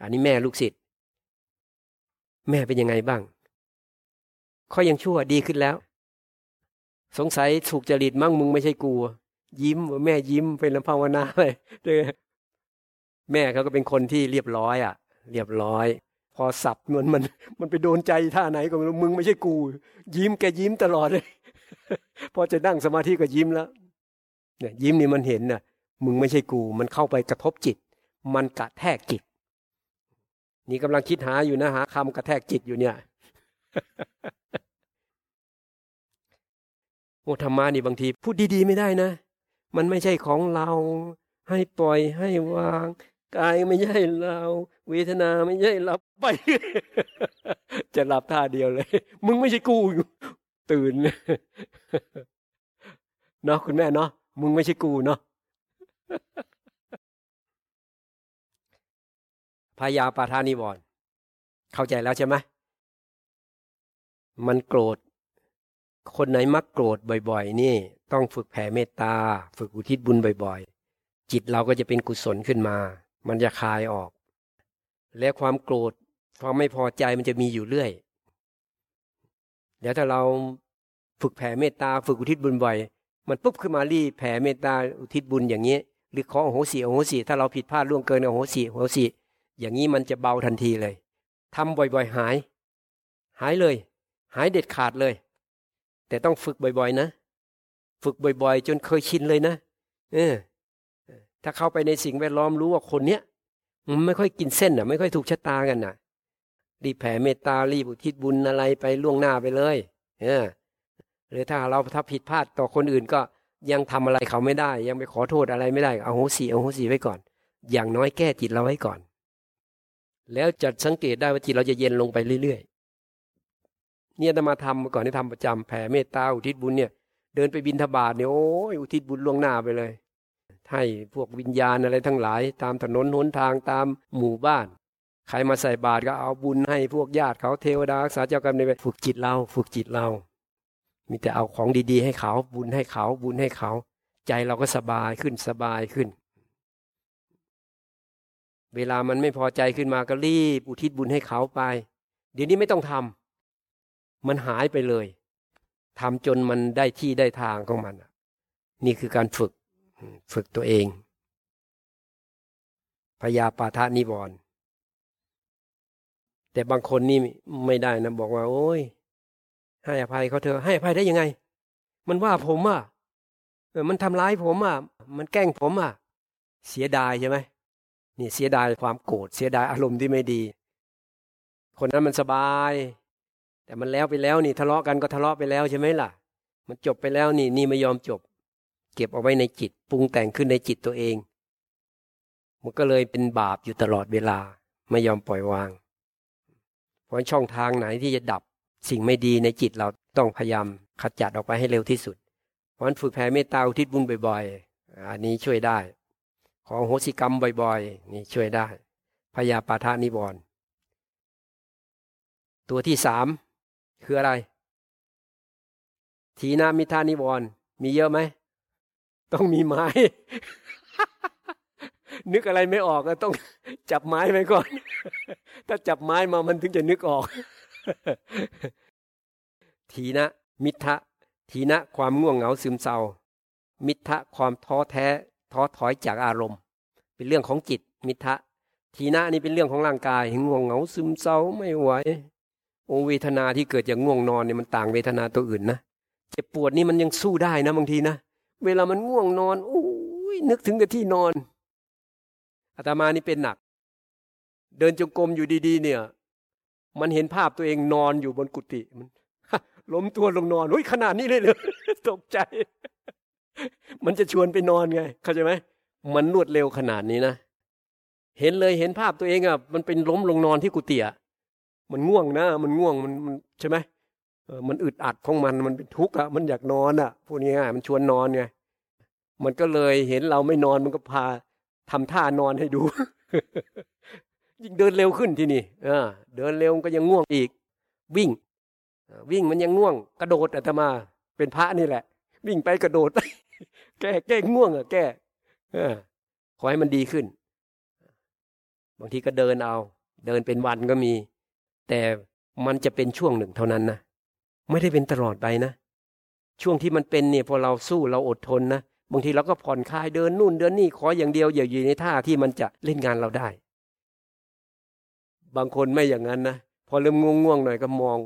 อันนี้แม่ลูกศิษย์แม่เป็นยังไงบ้างเขายังชั่วดีขึ้นแล้ว สงสัยถูกจริตมั่งมึงไม่ใช่กูยิ้มแม่ยิ้มเป็นลำภาวนาไป แม่เขาก็เป็นคนที่เรียบร้อยอะ เรียบร้อย พอสับมันมันมันไปโดนใจท่าไหนก็ไม่รู้มึงไม่ใช่กู ยิ้มแกยิ้มตลอดเลย พอจะนั่งสมาธิก็ยิ้มแล้วเนี่ยยิ้มนี่มันเห็นน่ะ มึงไม่ใช่กู มันเข้าไปกระทบจิต มันกระแทกจิต นี่กำลังคิดหาอยู่นะหาคำกระแทกจิตอยู่เนี่ยโอ้ธรรมานี่บางที พูดดีๆไม่ได้นะ มันไม่ใช่ของเรา ให้ปล่อยให้วาง กายไม่ใช่เรา เวทนาไม่ใช่หลับไป จะหลับท่าเดียวเลย มึงไม่ใช่กูตื่นเนาะคุณแม่เนาะมึงไม่ใช่กูเนาะพยาปาทานิวรณ์เข้าใจแล้วใช่ไหมมันโกรธ คนไหนมักโกรธบ่อย ๆ นี่ ต้องฝึกแผ่เมตตา ฝึกอุทิศบุญบ่อย ๆ จิตเราก็จะเป็นกุศลขึ้นมา มันจะคลายออก และความโกรธความไม่พอใจมันจะมีอยู่เรื่อย เดี๋ยวถ้าเราฝึกแผ่เมตตาฝึกอุทิศบุญบ่อยมันปุ๊บขึ้นมารีแผ่เมตตาอุทิศบุญอย่างนี้ หรือขอโอโหสิโอโหสิถ้าเราผิดพลาดล่วงเกินโอโหสิโอโหสิอย่างนี้มันจะเบาทันทีเลยทำบ่อยๆหาย หายเลย หายเด็ดขาดเลย แต่ต้องฝึกบ่อยๆนะ ฝึกบ่อยๆ จนเคยชินเลยนะ เออ ถ้าเข้าไปในสิ่งแวดล้อมรู้ว่าคนเนี้ยมันไม่ค่อยกินเส้นอะ ไม่ค่อยถูกชะตากันน่ะ รีแผ่เมตตารีบุทิศบุญอะไรไปล่วงหน้าไปเลยเออหรือถ้าเราถ้าผิดพลาดต่อคนอื่นก็ยังทำอะไรเขาไม่ได้ ยังไปขอโทษอะไรไม่ได้เอาโหสีเอาโหสีไว้ก่อน อย่างน้อยแก้จิตเราไว้ก่อน แล้วจะสังเกตได้ว่าจิตเราจะเย็นลงไปเรื่อยๆเนี่ยจะมาทำก่อนที่ทำประจำแผ่เมตตาอุทิศบุญเนี่ย เดินไปบินทบาทเนี่ยโอ้ยอุทิศบุญล่วงหน้าไปเลย ให้พวกวิญญาณอะไรทั้งหลาย ตามถนนหนทางตามหมู่บ้าน ใครมาใส่บาตรก็เอาบุญให้พวกญาติเขาเทวดาสาเจ้ากรรมในฝึกจิตเราฝึกจิตเรา มีแต่เอาของดีๆ ให้เขาบุญให้เขาบุญให้เขา ใจเราก็สบายขึ้นสบายขึ้น เวลามันไม่พอใจขึ้นมาก็รีบอุทิศบุญให้เขาไป เดี๋ยวนี้ไม่ต้องทำมันหายไปเลยทำจนมันได้ที่ได้ทางของมันนี่คือการฝึก ฝึกตัวเองพยาปาทานิวรณ์แต่บางคนนี่ไม่ได้นะบอกว่า โอ้ย ให้อภัยเขาเถอะให้อภัยได้ยังไง มันว่าผมอะมันทำร้ายผมอะมันแกล้งผมอะเสียดายใช่ไหมนี่เสียดายความโกรธเสียดายอารมณ์ที่ไม่ดี คนนั้นมันสบาย แต่มันแล้วไปแล้วนี่ ทะเลาะกันก็ทะเลาะไปแล้วใช่ไหมล่ะ มันจบไปแล้วนี่ นี่ไม่ยอมจบ เก็บเอาไว้ในจิตปรุงแต่งขึ้นในจิตตัวเอง มันก็เลยเป็นบาปอยู่ตลอดเวลาไม่ยอมปล่อยวาง เพราะช่องทางไหนที่จะดับสิ่งไม่ดีในจิตเราต้องพยายามขจัดออกไปให้เร็วที่สุด เพราะฉนั้นฝึกแผ่เมตตาอุทิศบุญบ่อยๆ อันนี้ช่วยได้ ขอโหสิกรรมบ่อยๆ นี่ช่วยได้ พยาปาทานิวรณ์ตัวที่สามคืออะไร ทีนามิทานิวรณ์มีเยอะไหม ต้องมีไม้ นึกอะไรไม่ออกก็ต้องจับไม้ไว้ก่อน ถ้าจับไม้มามันถึงจะนึกออก ทีนะ มิทะทีนะความง่วงเหงาซึมเศร้า มิทะความท้อแท้ ท้อถอยจากอารมณ์ เป็นเรื่องของจิต มิทะทีนะนี่เป็นเรื่องของร่างกายง่วงเหงาซึมเศร้าไม่ไหวโอเวทนาที่เกิดจากง่วงนอนเนี่ยมันต่างเวทนาตัวอื่นนะเจ็บปวดนี่มันยังสู้ได้นะบางทีนะ เวลามันง่วงนอนโอ้ยนึกถึงแต่ที่นอนอาตมานี่เป็นหนัก เดินจงกรมอยู่ดี ๆ เนี่ย มันเห็นภาพตัวเองนอนอยู่บนกุฏิมันล้มตัวลงนอนอุ้ยขนาดนี้เลยเลยตกใจ มันจะชวนไปนอนไง เข้าใจไหมมันรวดเร็วขนาดนี้นะเห็นเลยเห็นภาพตัวเองอะมันเป็นล้มลงนอนที่กุฏิอะมันง่วงนะ มันง่วงมันใช่ไหม มันอึดอัดของมันมันเป็นทุกข์อะมันอยากนอนอะพูดง่ายมันชวนนอนไงมันก็เลยเห็นเราไม่นอนมันก็พาทำท่านอนให้ดู ยิ่งเดินเร็วขึ้นที่นี่เออเดินเร็วก็ยังง่วงอีก วิ่ง วิ่งมันยังง่วง กระโดดอาตมา เป็นพระนี่แหละ วิ่งไปกระโดด แก้แก้ง่วงอะแก้ขอให้มันดีขึ้น บางทีก็เดินเอา เดินเป็นวันก็มี แต่มันจะเป็นช่วงหนึ่งเท่านั้นนะ ไม่ได้เป็นตลอดไปนะ ช่วงที่มันเป็นเนี่ยพอเราสู้เราอดทนนะบางทีเราก็ผ่อนคลายเดินนู่นเดินนี่ขออย่างเดียวอย่าอยู่ในท่าที่มันจะเล่นงานเราได้ บางคนไม่อย่างนั้นนะพอเริ่มง่วงๆหน่อยก็มอง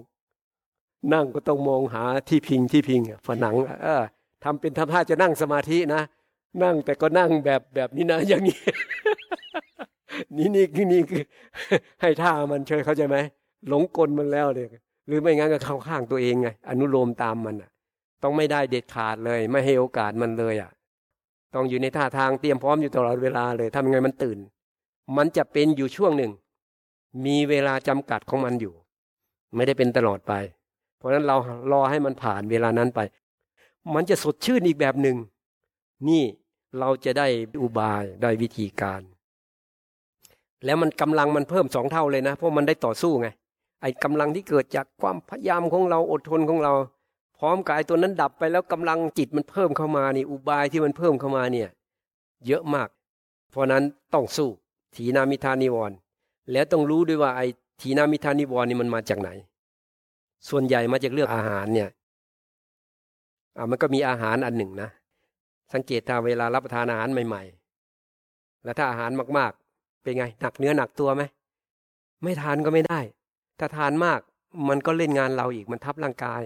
นั่งก็ต้องมองหาที่พิงที่พิงฝนังเออทำเป็นทำท่าจะนั่งสมาธินะนั่งแต่ก็นั่งแบบแบบนี้นะ อย่างนี้ นี่นี่คือนี่คือ ให้ท่ามันเชยเข้าใจไหมหลงกลมันแล้วเลย หรือไม่งั้นก็เข้าข้างตัวเองไงอนุโลมตามมันอะ ต้องไม่ได้เด็ดขาดเลย ไม่ให้โอกาสมันเลยอะ ต้องอยู่ในท่าทางเตรียมพร้อมอยู่ตลอดเวลาเลยทำยังไงมันตื่น มันจะเป็นอยู่ช่วงหนึ่ง มีเวลาจำกัดของมันอยู่ ไม่ได้เป็นตลอดไป เพราะฉะนั้นเรารอให้มันผ่านเวลานั้นไป มันจะสดชื่นอีกแบบหนึ่งนี่เราจะได้อุบายได้วิธีการ แล้วมันกำลังมันเพิ่มสองเท่าเลยนะเพราะมันได้ต่อสู้ไง ไอ้กำลังที่เกิดจากความพยายามของเราอดทนของเรา พร้อมกับไอ้ตัวนั้นดับไปแล้วกำลังจิตมันเพิ่มเข้ามานี่อุบายที่มันเพิ่มเข้ามาเนี่ย เยอะมาก เพราะนั้นต้องสู้ถีนามิทานิวรแล้วต้องรู้ด้วยว่าไอ้ทีนามิทานิวรณ์นี่มันมาจากไหน ส่วนใหญ่มาจากเรื่องอาหารเนี่ยอ่ามันก็มีอาหารอันหนึ่งนะ สังเกตถ้าเวลารับประทานอาหารใหม่ ๆ แล้วถ้าอาหารมากๆ เป็นไงหนักเนื้อหนักตัวไหมไม่ทานก็ไม่ได้ ถ้าทานมากมันก็เล่นงานเราอีกมันทับร่างกาย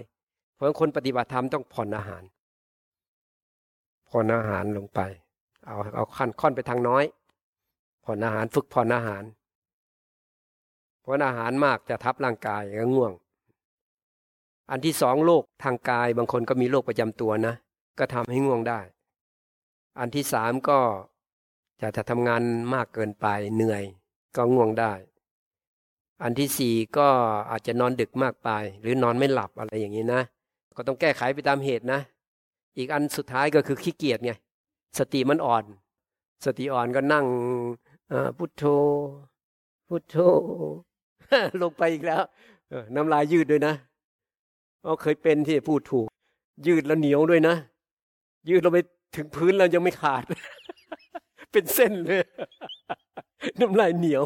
เพราะคนปฏิบัติธรรมต้องผ่อนอาหาร ผ่อนอาหารลงไป เอาเอาขั้นค่อนไปทางน้อย ผ่อนอาหารฝึกผ่อนอาหารเพราะอาหารมากจะทับร่างกายก็ง่วง อันที่สองโรคทางกายบางคนก็มีโรคประจำตัวนะ ก็ทำให้ง่วงได้ อันที่สามก็จะถ้าทำงานมากเกินไปเหนื่อยก็ง่วงได้ อันที่สี่ก็อาจจะนอนดึกมากไป หรือนอนไม่หลับอะไรอย่างนี้นะ ก็ต้องแก้ไขไปตามเหตุนะ อีกอันสุดท้ายก็คือขี้เกียจไง สติมันอ่อน สติอ่อนก็นั่งพุทโธ พุทโธ ลงไปอีกแล้วน้ำลายยืดด้วยนะเราเคยเป็นที่พูดถูก ยืดแล้วเหนียวด้วยนะ ยืดเราไปถึงพื้นแล้วยังไม่ขาด เป็นเส้นเลย น้ำลายเหนียว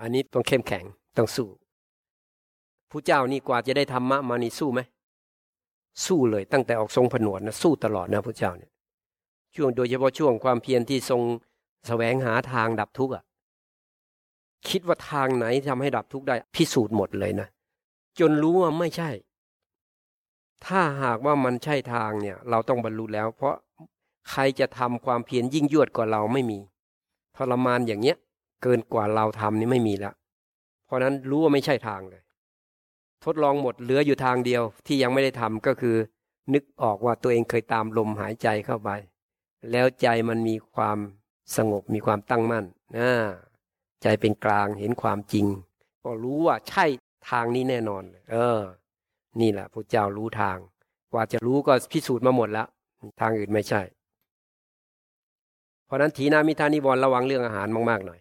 อันนี้ต้องเข้มแข็งต้องสู้ผู้เจ้านี่กว่าจะได้ธรรมะมานี่สู้ไหมสู้เลยตั้งแต่ออกทรงผนวดนะสู้ตลอดนะพระเจ้าเนี่ยช่วงโดยเฉพาะช่วงความเพียรที่ทรงแสวงหาทางดับทุกข์อะคิดว่าทางไหนทำให้ดับทุกข์ได้ พิสูจน์หมดเลยนะ จนรู้ว่าไม่ใช่ ถ้าหากว่ามันใช่ทางเนี่ย เราต้องบรรลุแล้ว เพราะ ใครจะทำความเพียรยิ่งยวดกว่าเราไม่มี ทรมานอย่างเนี้ย เกินกว่าเราทำนี่ไม่มีแล้วเพราะนั้นรู้ว่าไม่ใช่ทางเลย ทดลองหมดเหลืออยู่ทางเดียวที่ยังไม่ได้ทำก็คือ นึกออกว่าตัวเองเคยตามลมหายใจเข้าไป แล้วใจมันมีความสงบมีความตั้งมั่นนะใจเป็นกลางเห็นความจริง ก็รู้ว่าใช่ทางนี้แน่นอน เออ นี่แหละพระเจ้ารู้ทาง กว่าจะรู้ก็พิสูจน์มาหมดแล้ว ทางอื่นไม่ใช่ ราะนั้นทีนามิทานิวรระวังเรื่องอาหารมากๆหน่อย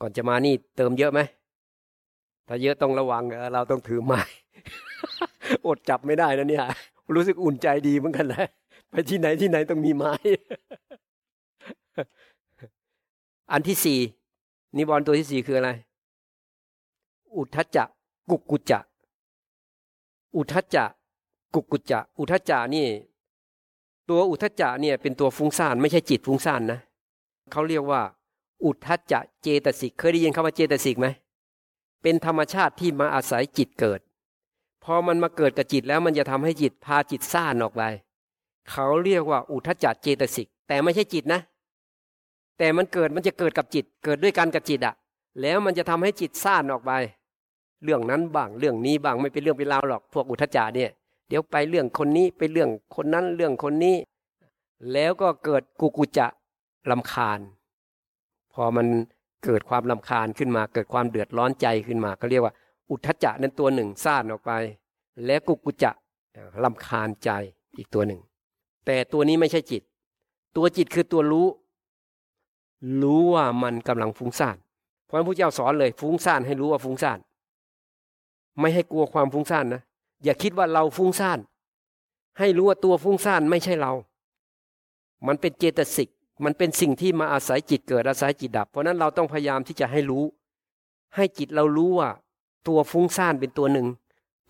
ก่อนจะมานี่เติมเยอะไหมถ้าเยอะต้องระวังเราต้องถือไม้อดจับไม่ได้นะเนี่ย รู้สึกอุ่นใจดีเหมือนกันแหละไปที่ไหนที่ไหนต้องมีไม้ อันที่สี่นิวรณ์ตัวที่สี่คืออะไร อุทจจะ กุกกุจจะ อุทจจะ กุกุจจะ อุทจจะนี่ ตัวอุทจจะเนี่ยเป็นตัวฟุ้งซ่านไม่ใช่จิตฟุ้งซ่านนะเขาเรียกว่า อุทจจะเจตสิกเคยได้ยินคำว่าเจตสิกไหมเป็นธรรมชาติที่มาอาศัยจิตเกิด พอมันมาเกิดกับจิตแล้วมันจะทำให้จิตพาจิตซ่านออกไปเขาเรียกว่าอุทจจะเจตสิก แต่ไม่ใช่จิตนะ แต่มันเกิดมันจะเกิดกับจิต เกิดด้วยกันกับจิตอะแล้วมันจะทำให้จิตซ่านออกไป เรื่องนั้นบ้างเรื่องนี้บ้างไม่เป็นเรื่องเป็นราวหรอกพวกอุทจาเนี่ย เดี๋ยวไปเรื่องคนนี้ไปเรื่องคนนั้นเรื่องคนนี้ แล้วก็เกิดกุกุจะลำคาญ พอมันเกิดความลำคาญขึ้นมา เกิดความเดือดร้อนใจขึ้นมาก็เรียกว่า อุทจจะนั้นตัวหนึ่งซ่านออกไป แล้วกุกุจะลำคาญใจอีกตัวหนึ่ง แต่ตัวนี้ไม่ใช่จิต ตัวจิตคือตัวรู้ รู้ว่ามันกำลังฟุ้งซ่านเพราะพระเจ้าสอนเลย ฟุ้งซ่านให้รู้ว่าฟุ้งซ่าน ไม่ให้กลัวความฟุ้งซ่านนะ อย่าคิดว่าเราฟุ้งซ่าน ให้รู้ว่าตัวฟุ้งซ่านไม่ใช่เรา มันเป็นเจตสิก มันเป็นสิ่งที่มาอาศัยจิตเกิดอาศัยจิตดับ เพราะนั้นเราต้องพยายามที่จะให้รู้ ให้จิตเรารู้ว่า ตัวฟุ้งซ่านเป็นตัวหนึ่ง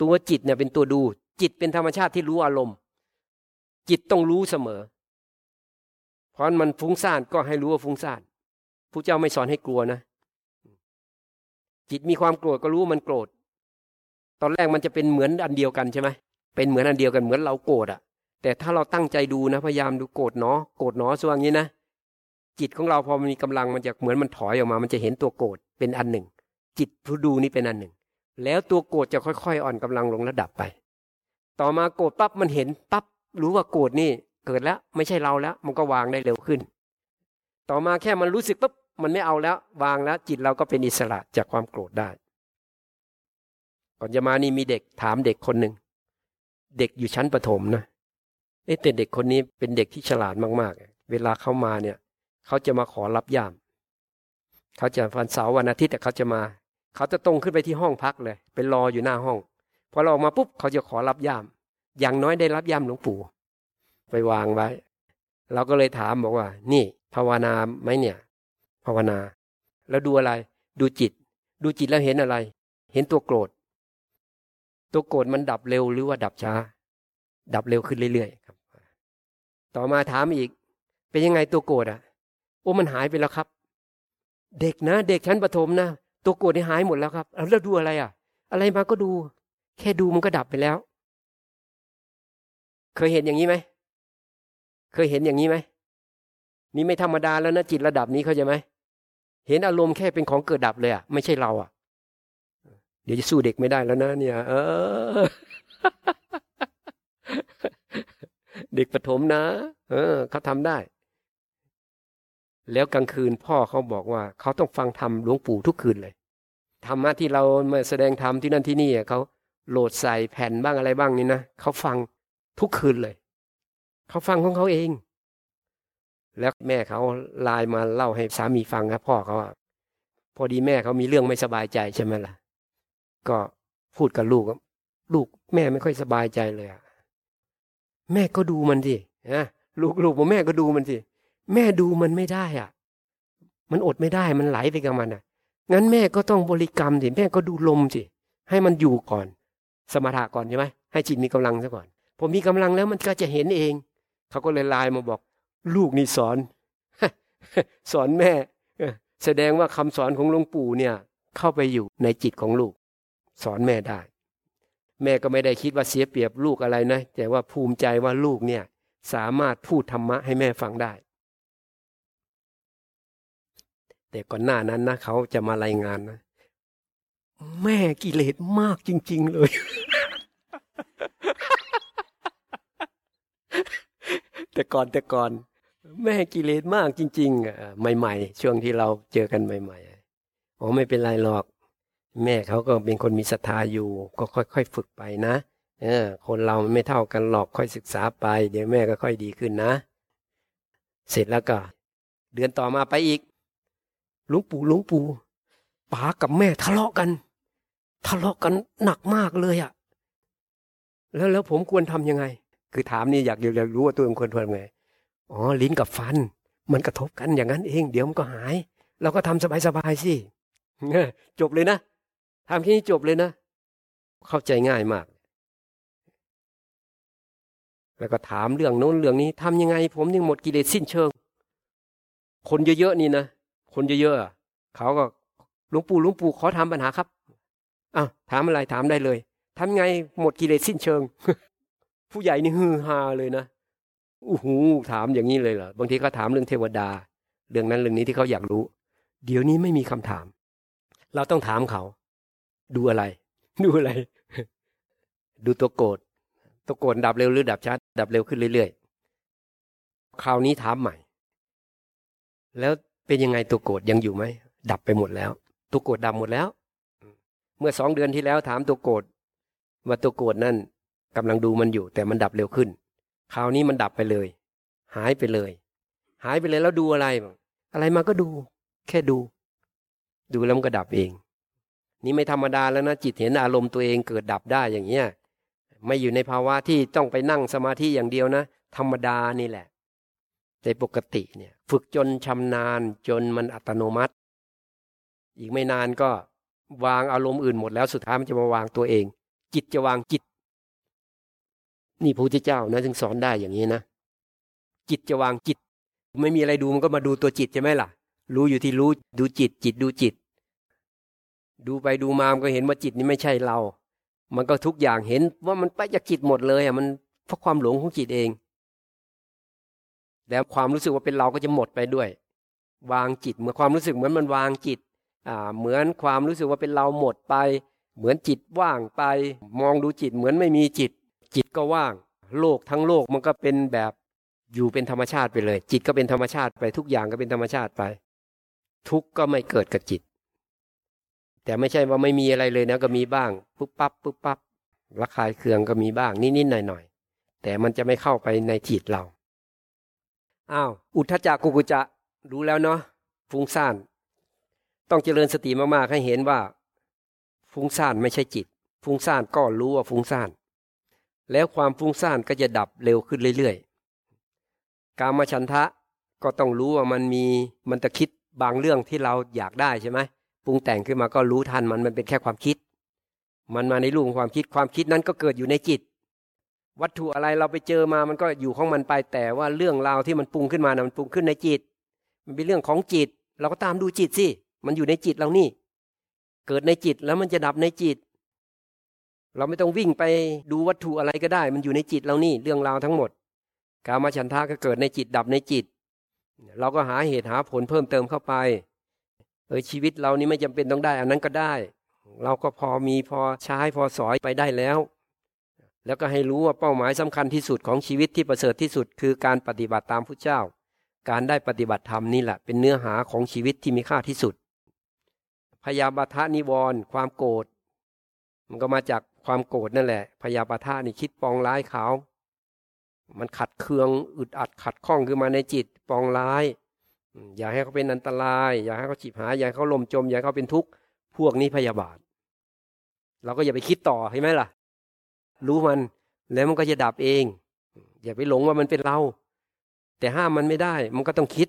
ตัวจิตเนี่ยเป็นตัวดู จิตเป็นธรรมชาติที่รู้อารมณ์ จิตต้องรู้เสมอ เพราะมันฟุ้งซ่านก็ให้รู้ว่าฟุ้งซ่านผู้เจ้าไม่สอนให้กลัวนะ จิตมีความโกรธก็รู้ว่ามันโกรธ อนแรกมันจะเป็นเหมือนอันเดียวกันใช่ไหมเป็นเหมือนอันเดียวกันเหมือนเราโกรธอะแต่ถ้าเราตั้งใจดูนะพยายามดูโกรธเนาะโกรธเนาะส่วนนี้นะจิตของเราพอมันมีกำลังมันจะเหมือนมันถอยออกมา มันจะเห็นตัวโกรธเป็นอันหนึ่ง จิตผู้ดูนี่เป็นอันหนึ่ง แล้วตัวโกรธจะค่อย ๆ อ่อนกำลังลงระดับไป ต่อมาโกรธปั๊บมันเห็นปั๊บรู้ว่าโกรธนี่เกิดแล้วไม่ใช่เราแล้ว มันก็วางได้เร็วขึ้น ต่อมาแค่มันรู้สึกปุ๊บมันไม่เอาแล้ว วางแล้ว จิตเราก็เป็นอิสระจากความโกรธได้ ก่อนจะมานี่มีเด็กถามเด็กคนหนึ่ง เด็กอยู่ชั้นประถมนะเอ๊แต่เด็กคนนี้เป็นเด็กที่ฉลาดมากๆ เวลาเขามาเนี่ย เขาจะมาขอรับย่าม เขาจะวันเสาร์วันอาทิตย์แต่เขาจะมา เขาจะตรงขึ้นไปที่ห้องพักเลยไปรออยู่หน้าห้องพอเราออกมาปุ๊บเขาจะขอรับย่าม อย่างน้อยได้รับย่ามหลวงปู่ ไปวางไว้ เราก็เลยถามบอกว่า นี่ ภาวนาไหมเนี่ย ภาวนา แล้วดูอะไร ดูจิต ดูจิตแล้วเห็นอะไร เห็นตัวโกรธ ตัวโกรธมันดับเร็วหรือว่าดับช้า ดับเร็วขึ้นเรื่อยๆครับ ต่อมาถามอีก เป็นยังไงตัวโกรธอะโอ้มันหายไปแล้วครับ เด็กนะ เด็กชั้นประถมนะตัวโกรธนี่หายหมดแล้วครับแล้วดูอะไรอะ อะไรมาก็ดู แค่ดูมันก็ดับไปแล้ว เคยเห็นอย่างนี้ไหมเคยเห็นอย่างนี้ไหมนี่ไม่ธรรมดาแล้วนะจิตระดับนี้เขาใจไหมเห็นอารมณ์แค่เป็นของเกิดดับเลยอะไม่ใช่เราอะ เดี๋ยวจะสู้เด็กไม่ได้แล้วนะเนี่ย เออ เด็กประถมนะ เออเขาทำได้ แล้วกลางคืนพ่อเขาบอกว่า เขาต้องฟังธรรมหลวงปู่ทุกคืนเลยธรรมะที่เรามาแสดงธรรมที่นั่นที่นี่เขาโหลดใส่แผ่นบ้างอะไรบ้างนี่นะเขาฟังทุกคืนเลย เขาฟังของเขาเอง แล้วแม่เขาไลน์มาเล่าให้สามีฟังครับพ่อเขาพอดีแม่เขามีเรื่องไม่สบายใจใช่ไหมล่ะ ก็พูดกับลูกลูกแม่ไม่ค่อยสบายใจเลยอะแม่ก็ดูมันสินะลูกลูกบอกแม่ก็ดูมันสิแม่ดูมันไม่ได้อะ มันอดไม่ได้มันไหลไปกับมันอะ งั้นแม่ก็ต้องบริกรรมสิแม่ก็ดูลมสิให้มันอยู่ก่อน สมถะก่อนใช่ไหมให้จิตมีกำลังซะก่อนพอมีกำลังแล้วมันก็จะเห็นเอง เขาก็เลยไลน์มาบอก ลูกนี่สอน สอนแม่ แสดงว่าคำสอนของหลวงปู่เนี่ย เข้าไปอยู่ในจิตของลูก สอนแม่ได้ แม่ก็ไม่ได้คิดว่าเสียเปรียบลูกอะไรนะ แต่ว่าภูมิใจว่าลูกเนี่ยสามารถพูดธรรมะให้แม่ฟังได้ แต่ก่อนหน้านั้นนะเขาจะมารายงานนะแม่กิเลสมากจริง ๆ เลย แต่ก่อนแต่ก่อน แม่กิเลสมากจริง ๆ ใหม่ ๆ ช่วงที่เราเจอกันใหม่ ๆ อ๋อไม่เป็นไรหรอก แม่เขาก็เป็นคนมีศรัทธาอยู่ ก็ค่อยๆฝึกไปนะเออคนเราไม่เท่ากันหรอกค่อยศึกษาไป เดี๋ยวแม่ก็ค่อยดีขึ้นนะ เสร็จแล้วก็ เดือนต่อมาไปอีกหลวงปู่หลวงปู่ป๋ากับแม่ทะเลาะกัน ทะเลาะกันหนักมากเลยอะ่ะ แล้วแล้วผมควรทํำยังไง คือถามนี่อยากอยากรู้ว่าตัวเองควรทำไงอ๋อลิ้นกับฟัน มันกระทบกันอย่างนั้นเอง เดี๋ยวมันก็หาย เราก็ทำสบายๆสิจบเลยนะ ทำแค่นี้จบเลยนะ เข้าใจง่ายมาก แล้วก็ถามเรื่องโน้นเรื่องนี้ทำยังไง ผมยังหมดกิเลสสิ้นเชิง คนเยอะๆนี่นะ คนเยอะๆเขาก็หลวงปู่หลวงปู่ขอทำปัญหาครับอ้าวถามอะไรถามได้เลยทำไงหมดกิเลสสิ้นเชิง ผู้ใหญ่นี่ฮือฮาเลยนะอู้หูถามอย่างนี้เลยเหรอบางทีก็ถามเรื่องเทวดา เรื่องนั้นเรื่องนี้ที่เขาอยากรู้ เดี๋ยวนี้ไม่มีคำถาม เราต้องถามเขา ดูอะไร ดูอะไร ดูตัวโกรธตัวโกรธดับเร็วหรือดับช้าดับเร็วขึ้นเรื่อยๆคราวนี้ถามใหม่ แล้วเป็นยังไงตัวโกรธยังอยู่ไหมดับไปหมดแล้ว ตัวโกรธดับหมดแล้ว เมื่อสองเดือนที่แล้วถามตัวโกรธว่าตัวโกรธนั่นกำลังดูมันอยู่ แต่มันดับเร็วขึ้น คราวนี้มันดับไปเลย หายไปเลย หายไปเลยแล้วดูอะไร อะไรมาก็ดู แค่ดู ดูแล้วมันก็ดับเอง นี่ไม่ธรรมดาแล้วนะจิตเห็นอารมณ์ตัวเองเกิดดับได้อย่างเงี้ยไม่อยู่ในภาวะที่ต้องไปนั่งสมาธิอย่างเดียวนะ ธรรมดานี่แหละ แต่ปกติเนี่ย ฝึกจนชำนาญจนมันอัตโนมัติ อีกไม่นานก็วางอารมณ์อื่นหมดแล้วสุดท้ายมันจะมาวางตัวเอง จิตจะวางจิต นี่พระพุทธเจ้านะจึงสอนได้อย่างนี้นะจิตจะวางจิต ไม่มีอะไรดูมันก็มาดูตัวจิตใช่ไหมล่ะ รู้อยู่ที่รู้ดูจิตจิตดูจิต ดูไปดูมามันก็เห็นว่าจิตนี่ไม่ใช่เรา มันก็ทุกอย่างเห็นว่ามันไปจากจิตหมดเลยอะมันเพราะความหลงของจิตเอง แล้วความรู้สึกว่าเป็นเราก็จะหมดไปด้วย วางจิตเมื่อความรู้สึกเหมือนมันวางจิตอ่าเหมือนความรู้สึกว่าเป็นเราหมดไป เหมือนจิตว่างไป มองดูจิตเหมือนไม่มีจิต จิตก็ว่าง โลกทั้งโลกมันก็เป็นแบบอยู่เป็นธรรมชาติไปเลย จิตก็เป็นธรรมชาติไปทุกอย่างก็เป็นธรรมชาติไป ทุกก็ไม่เกิดกับจิต แต่ไม่ใช่ว่าไม่มีอะไรเลยนะก็มีบ้างปุ๊บปั๊บปุ๊บปั๊บระคายเคืองก็มีบ้างนิดๆหน่อยๆแต่มันจะไม่เข้าไปในจิตเราอ้าวอุทธจักกุกุจะรู้แล้วเนาะฟุ้งซ่าน ต้องเจริญสติมากๆให้เห็นว่า ฟุ้งซ่านไม่ใช่จิต ฟุ้งซ่านก็รู้ว่าฟุ้งซ่าน แล้วความฟุ้งซ่านก็จะดับเร็วขึ้นเรื่อยๆ การมาฉันทะก็ต้องรู้ว่ามันมีมันจะคิดบางเรื่องที่เราอยากได้ใช่ไหม ปรุงแต่งขึ้นมาก็รู้ทันมันมันเป็นแค่ความคิด มันมาในรูปของความคิดความคิดนั้นก็เกิดอยู่ในจิต วัตถุอะไรเราไปเจอมามันก็อยู่ของมันไปแต่ว่าเรื่องราวที่มันปรุงขึ้นมานะมันปรุงขึ้นในจิต มันเป็นเรื่องของจิต เราก็ตามดูจิตสิมันอยู่ในจิตเรานี่ เกิดในจิตแล้วมันจะดับในจิต เราไม่ต้องวิ่งไปดูวัตถุอะไรก็ได้ มันอยู่ในจิตเรานี่เรื่องราวทั้งหมดกามาฉันทะก็เกิดในจิตดับในจิต เราก็หาเหตุหาผลเพิ่มเติมเข้าไป เออชีวิตเรานี่ไม่จำเป็นต้องได้ อันนั้นก็ได้ เราก็พอมีพอใช้พอสอยไปได้แล้ว แล้วก็ให้รู้ว่าเป้าหมายสำคัญที่สุดของชีวิตที่ประเสริฐที่สุด คือการปฏิบัติตามพระเจ้า การได้ปฏิบัติธรรมนี่แหละ เป็นเนื้อหาของชีวิตที่มีค่าที่สุด พยาบาทนิวรณ์ความโกรธมันก็มาจากความโกรธนั่นแหละ พยาบาทานี่คิดปองร้ายเขา มันขัดเคืองอึดอัดขัดข้องขึ้นมาในจิตปองร้าย อย่าให้เขาเป็นอันตราย อย่าให้เขาจีบหายอย่าให้เขาลมจม อย่าให้เขาเป็นทุกข์พวกนี้พยาบาท เราก็อย่าไปคิดต่อใช่ไหมล่ะ รู้มันแล้วมันก็จะดับเอง อย่าไปหลงว่ามันเป็นเรา แต่ห้ามมันไม่ได้ มันก็ต้องคิด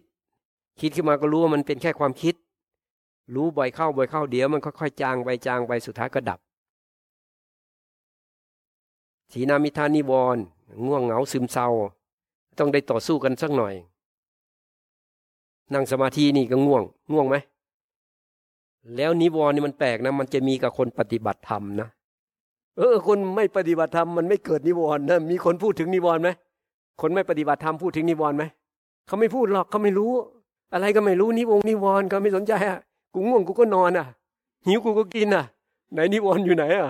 คิดขึ้นมาก็รู้ว่ามันเป็นแค่ความคิด รู้บ่อยเข้าบ่อยเข้าเดี๋ยวมันค่อยๆจางไปจางไปสุดท้ายก็ดับสีนามิทานิวรง่วงเหงาซึมเศร้า ต้องได้ต่อสู้กันสักหน่อย นั่งสมาธินี่ก็ง่วง ง่วงไหม แล้วนิวรณ์นี่มันแปลกนะ มันจะมีกับคนปฏิบัติธรรมนะ เออ คนไม่ปฏิบัติธรรมมันไม่เกิดนิวรณ์นะ มีคนพูดถึงนิวรณ์ไหม คนไม่ปฏิบัติธรรมพูดถึงนิวรณ์ไหม เขาไม่พูดหรอกเขาไม่รู้ อะไรก็ไม่รู้นิวงนิวรณ์เขาไม่สนใจอะ กูง่วงกูก็นอนอะ หิวกูก็กินอะ ไหนนิวรณ์อยู่ไหนอะ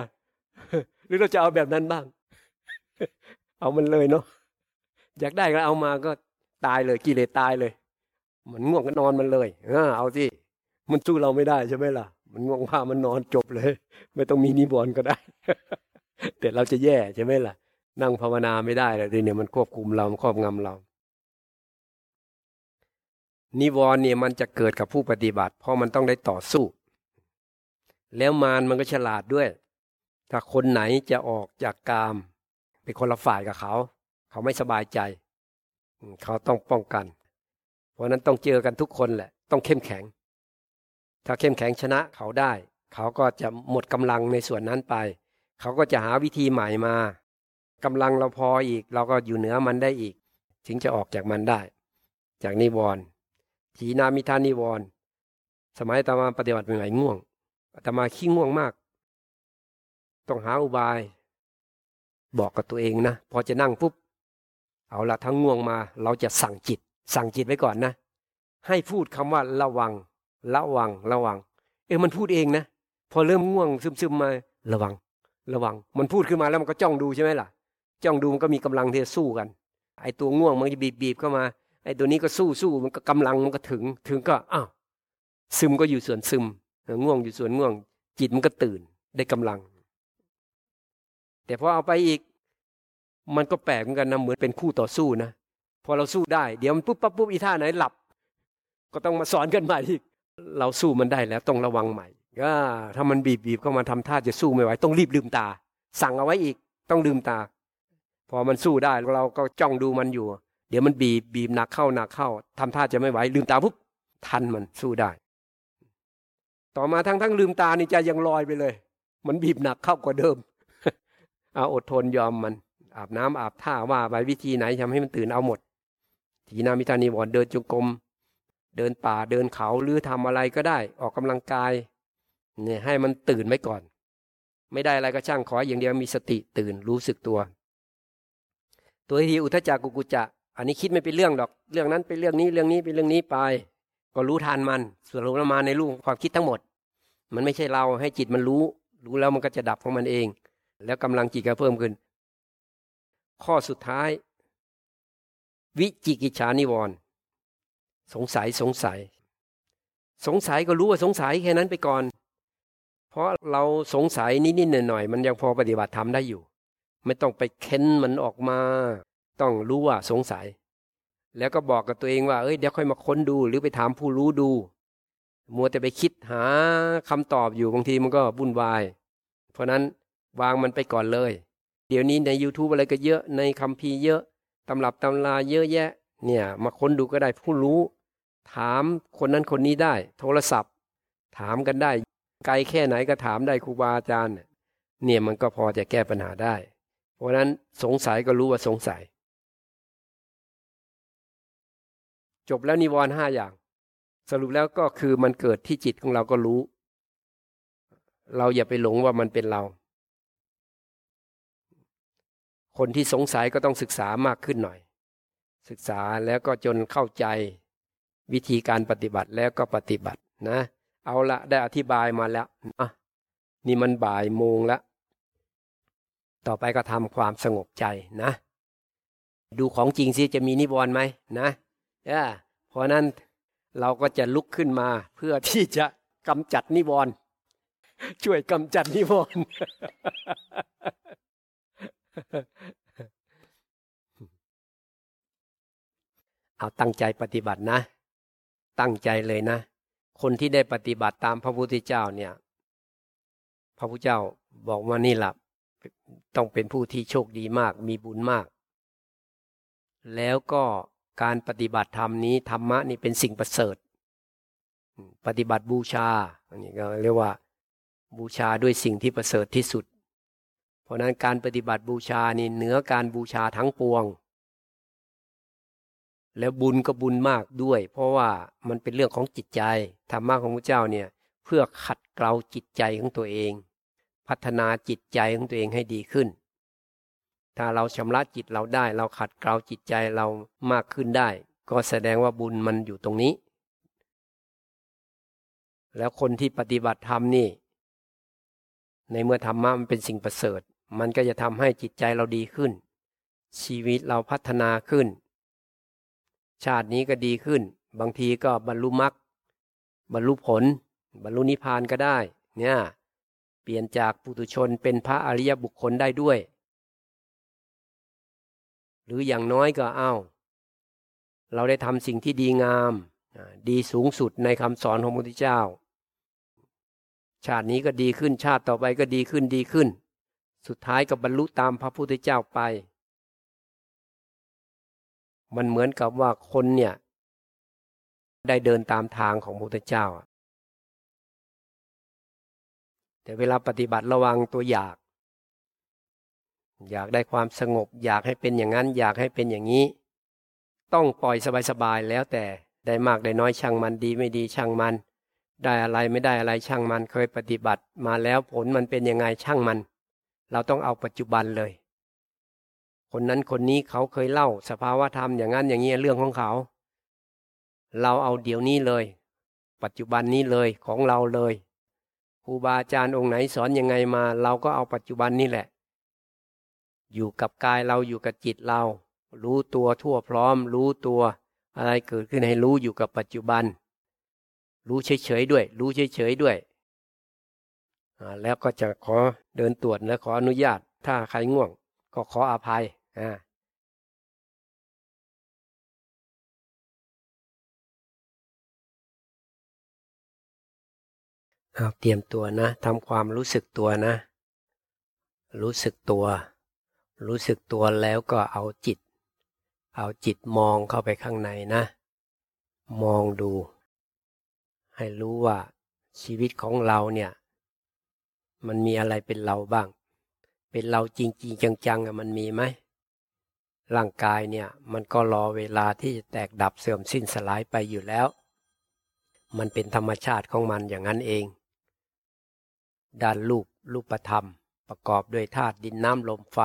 หรือเราจะเอาแบบนั้นบ้าง เอามันเลยเนาะ อยากได้ก็เอามาก็ตายเลยกิเลสตายเลย มันง่วงก็นอนมันเลยเออเอาสิมันสู้เราไม่ได้ใช่ไหมล่ะ มันง่วงพามันนอนจบเลย ไม่ต้องมีนิวรณ์ก็ได้ แต่เราจะแย่ใช่ไหมล่ะ นั่งภาวนาไม่ได้เลยทีเนี่ยมันควบคุมเราครอบงำเรา นิวรณ์เนี่ยมันจะเกิดกับผู้ปฏิบัติ เพราะมันต้องได้ต่อสู้ แล้วมารมันก็ฉลาดด้วย ถ้าคนไหนจะออกจากกามเป็นคนละฝ่ายกับเขา เขาไม่สบายใจ เขาต้องป้องกัน เพราะนั้นต้องเจอกันทุกคนแหละ ต้องเข้มแข็ง ถ้าเข้มแข็งชนะเขาได้ เขาก็จะหมดกำลังในส่วนนั้นไป เขาก็จะหาวิธีใหม่มากำลังเราพออีก เราก็อยู่เหนือมันได้อีก ถึงจะออกจากมันได้ จากนิวรณ์ทีนามิทานิวรณ์สมัยตมาปฏิบัติเป็นไงง่วงตมาขี้ง่วงมาก ต้องหาอุบาย บอกกับตัวเองนะ พอจะนั่งปุ๊บ เอาละทั้งง่วงมา เราจะสั่งจิต สั่งจิตไว้ก่อนนะ ให้พูดคำว่าระวัง ระวัง ระวัง เออมันพูดเองนะ พอเริ่มง่วงซึมๆมาระวัง ระวัง มันพูดขึ้นมาแล้วมันก็จ้องดูใช่ไหมล่ะ จ้องดูมันก็มีกำลังที่จะสู้กัน ไอ้ตัวง่วงมันจะบีบบีบเข้ามา ไอ้ตัวนี้ก็สู้สู้มันก็กำลังมันก็ถึง ถึงก็อ้าวซึมก็อยู่ส่วนซึม ง่วงอยู่ส่วนง่วง จิตมันก็ตื่นได้กำลัง แต่พอเอาไปอีก มันก็แปลกเหมือนกันนะเหมือนเป็นคู่ต่อสู้นะ พอเราสู้ได้ เดี๋ยวมันปุ๊บปั๊บปุ๊บอีท่าไหนหลับ ก็ต้องมาสอนกันใหม่อีกเราสู้มันได้แล้วต้องระวังใหม่ก็ถ้ามันบีบบีบเข้ามาทำท่าจะสู้ไม่ไหวต้องรีบลืมตา สั่งเอาไว้อีก ต้องลืมตา พอมันสู้ได้เราก็จ้องดูมันอยู่ เดี๋ยวมันบีบบีบหนักเข้าหนักเข้าทำท่าจะไม่ไหวลืมตาปุ๊บทันมันสู้ได้ ต่อมาทั้งทั้งลืมตานี่จะยังลอยไปเลย มันบีบหนักเข้ากว่าเดิมเอาอดทนยอมมัน อาบน้ำอาบท่าว่าไปวิธีไหนทำให้มันตื่นเอาหมด ทีนามิทานิวรเดินจงกรมเดินป่าเดินเขาหรือทำอะไรก็ได้ ออกกำลังกายเนี่ยให้มันตื่นไว้ก่อน ไม่ได้อะไรก็ช่างขออย่างเดียวมีสติตื่นรู้สึกตัว ตัวที่อุทจักกุกุจะ อันนี้คิดไม่เป็นเรื่องดอก เรื่องนั้นเป็นเรื่องนี้เรื่องนี้เป็นเรื่องนี้ไป ก็รู้ทันมันส่วนรู้มาในรูปความคิดทั้งหมด มันไม่ใช่เราให้จิตมันรู้ รู้แล้วมันก็จะดับของมันเอง แล้วกำลังจิตก็เพิ่มขึ้น ข้อสุดท้าย วิจิกิจฉานิวรณ์สงสัยสงสัย สงสัยก็รู้ว่าสงสัยแค่นั้นไปก่อน เพราะเราสงสัยนิดๆหน่อยๆมันยังพอปฏิบัติธรรมได้อยู่ ไม่ต้องไปเค้นมันออกมา ต้องรู้ว่าสงสัย แล้วก็บอกกับตัวเองว่าเอ้ยเดี๋ยวค่อยมาค้นดูหรือไปถามผู้รู้ดู มัวแต่ไปคิดหาคำตอบอยู่บางทีมันก็วุ่นวาย เพราะนั้นวางมันไปก่อนเลย เดี๋ยวนี้ใน YouTube อะไรก็เยอะในคัมภีร์เยอะ ตำรับตำราเยอะแยะ เนี่ย มาค้นดูก็ได้ผู้รู้ ถามคนนั้นคนนี้ได้ โทรศัพท์ ถามกันได้ ไกลแค่ไหนก็ถามได้ครูบาอาจารย์ เนี่ยมันก็พอจะแก้ปัญหาได้ เพราะนั้นสงสัยก็รู้ว่าสงสัย จบแล้วนิวรณ์ห้าอย่าง สรุปแล้วก็คือมันเกิดที่จิตของเราก็รู้ เราอย่าไปหลงว่ามันเป็นเรา คนที่สงสัยก็ต้องศึกษามากขึ้นหน่อย ศึกษาแล้วก็จนเข้าใจวิธีการปฏิบัติแล้วก็ปฏิบัตินะ เอาละได้อธิบายมาแล้วอะนี่มันบ่ายโมงแล้ว ต่อไปก็ทำความสงบใจนะ ดูของจริงสิจะมีนิวรณ์ไหมนะเพราะนั้นเราก็จะลุกขึ้นมาเพื่อที่จะกำจัดนิวรณ์ช่วยกำจัดนิวรณ์ เอาตั้งใจปฏิบัตินะ ตั้งใจเลยนะ คนที่ได้ปฏิบัติตามพระพุทธเจ้าเนี่ย พระพุทธเจ้าบอกว่านี่หละต้องเป็นผู้ที่โชคดีมาก มีบุญมาก แล้วก็การปฏิบัติธรรมนี้ธรรมะนี่เป็นสิ่งประเสริฐ ปฏิบัติบูชาอันนี้ก็เรียกว่า บูชาด้วยสิ่งที่ประเสริฐที่สุด เพราะนั้นการปฏิบัติบูชานี่เหนือการบูชาทั้งปวง แล้วบุญก็บุญมากด้วย เพราะว่ามันเป็นเรื่องของจิตใจธรรมะของพระเจ้าเนี่ยเพื่อขัดเกลาจิตใจของตัวเอง พัฒนาจิตใจของตัวเองให้ดีขึ้น ถ้าเราชำระจิตเราได้ เราขัดเกลาจิตใจเรามากขึ้นได้ ก็แสดงว่าบุญมันอยู่ตรงนี้ แล้วคนที่ปฏิบัติธรรมนี่ ในเมื่อธรรมะมันเป็นสิ่งประเสริฐ มันก็จะทำให้จิตใจเราดีขึ้น ชีวิตเราพัฒนาขึ้น ชาตินี้ก็ดีขึ้น บางทีก็บรรลุมรรคบรรลุผล บรรลุนิพพานก็ได้ เนี่ย เปลี่ยนจากปุถุชนเป็นพระอริยบุคคลได้ด้วย หรืออย่างน้อยก็เอา้า เราได้ทำสิ่งที่ดีงาม ดีสูงสุดในคำสอนของพระพุทธเจ้า ชาตินี้ก็ดีขึ้นชาติต่อไปก็ดีขึ้นดีขึ้น สุดท้ายก็บรรลุตามพระพุทธเจ้าไป มันเหมือนกับว่าคนเนี่ย ได้เดินตามทางของพระพุทธเจ้า แต่เวลาปฏิบัติระวังตัวอยาก อยากได้ความสงบ อยากให้เป็นอย่างนั้น อยากให้เป็นอย่างนี้ ต้องปล่อยสบายๆแล้วแต่ได้มากได้น้อยช่างมันดีไม่ดีช่างมัน ได้อะไรไม่ได้อะไรช่างมันเคยปฏิบัติมาแล้วผลมันเป็นยังไงช่างมัน เราต้องเอาปัจจุบันเลย คนนั้นคนนี้เขาเคยเล่า สภาวะธรรมอย่างนั้นอย่างนี้เรื่องของเขา เราเอาเดี๋ยวนี้เลย ปัจจุบันนี้เลยของเราเลยครูบาอาจารย์องค์ไหนสอนยังไงมา เราก็เอาปัจจุบันนี่แหละ อยู่กับกายเราอยู่กับจิตเรา รู้ตัวทั่วพร้อม รู้ตัว อะไรเกิดขึ้นให้รู้อยู่กับปัจจุบัน รู้เฉยๆด้วย รู้เฉยๆด้วย แล้วก็จะขอเดินตรวจและขออนุญาต ถ้าใครง่วง ก็ขออภัยอ่าเอาเตรียมตัวนะทำความรู้สึกตัวนะ รู้สึกตัว รู้สึกตัวแล้วก็เอาจิต เอาจิตมองเข้าไปข้างในนะ มองดู ให้รู้ว่าชีวิตของเราเนี่ย มันมีอะไรเป็นเราบ้าง เป็นเราจริงๆจังๆมันมีไหมร่างกายเนี่ยมันก็รอเวลาที่จะแตกดับเสื่อมสิ้นสลายไปอยู่แล้ว มันเป็นธรรมชาติของมันอย่างนั้นเอง ด้านรูปรูปธรรม ประกอบด้วยธาตุดินน้ำลมไฟ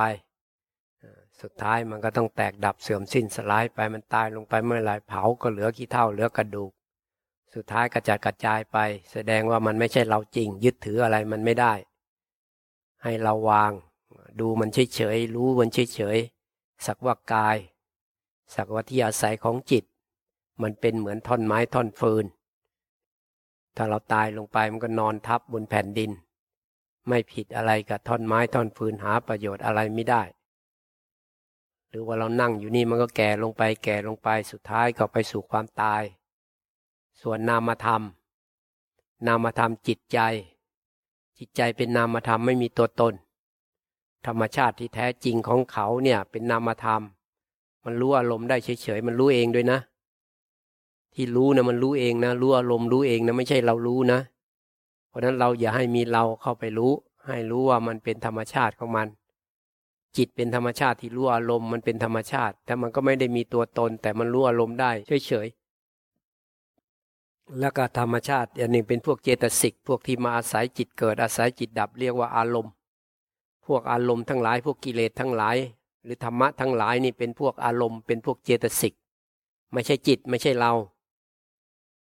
สุดท้ายมันก็ต้องแตกดับเสื่อมสิ้นสลายไปมันตายลงไปเมื่อไหร่เผาก็เหลือขี้เท่าเหลือกระดูก สุดท้ายกระจัดกระจายไป แสดงว่ามันไม่ใช่เราจริง ยึดถืออะไรมันไม่ได้ ให้เราวาง ดูมันเฉยเฉยรู้มันเฉยเฉยสักว่ากาย สักว่าที่อาศัยของจิต มันเป็นเหมือนท่อนไม้ท่อนฟืน ถ้าเราตายลงไปมันก็นอนทับบนแผ่นดิน ไม่ผิดอะไรกับท่อนไม้ท่อนฟืนหาประโยชน์อะไรไม่ได้ หรือว่าเรานั่งอยู่นี่มันก็แก่ลงไปแก่ลงไปสุดท้ายก็ไปสู่ความตาย ส่วนนามธรรม นามธรรมจิตใจ จิตใจเป็นนามธรรมไม่มีตัวตน ธรรมชาติที่แท้จริงของเขาเนี่ย เป็นนามธรรม มันรู้อารมณ์ได้เฉยๆมันรู้เองด้วยนะ ที่รู้นะมันรู้เองนะรู้อารมณ์รู้เองนะไม่ใช่เรารู้นะ เพราะนั้นเราอย่าให้มีเราเข้าไปรู้ ให้รู้ว่ามันเป็นธรรมชาติของมัน จิตเป็นธรรมชาติที่รู้อารมณ์มันเป็นธรรมชาติ แต่มันก็ไม่ได้มีตัวตน แต่มันรู้อารมณ์ได้เฉยๆ แล้วก็ธรรมชาติอันหนึ่งเป็นพวกเจตสิกพวกที่มาอาศัยจิตเกิดอาศัยจิตดับเรียกว่าอารมณ์ พวกอารมณ์ทั้งหลาย พวกกิเลสทั้งหลาย หรือธรรมะทั้งหลายนี่เป็นพวกอารมณ์เป็นพวกเจตสิกไม่ใช่จิตไม่ใช่เรา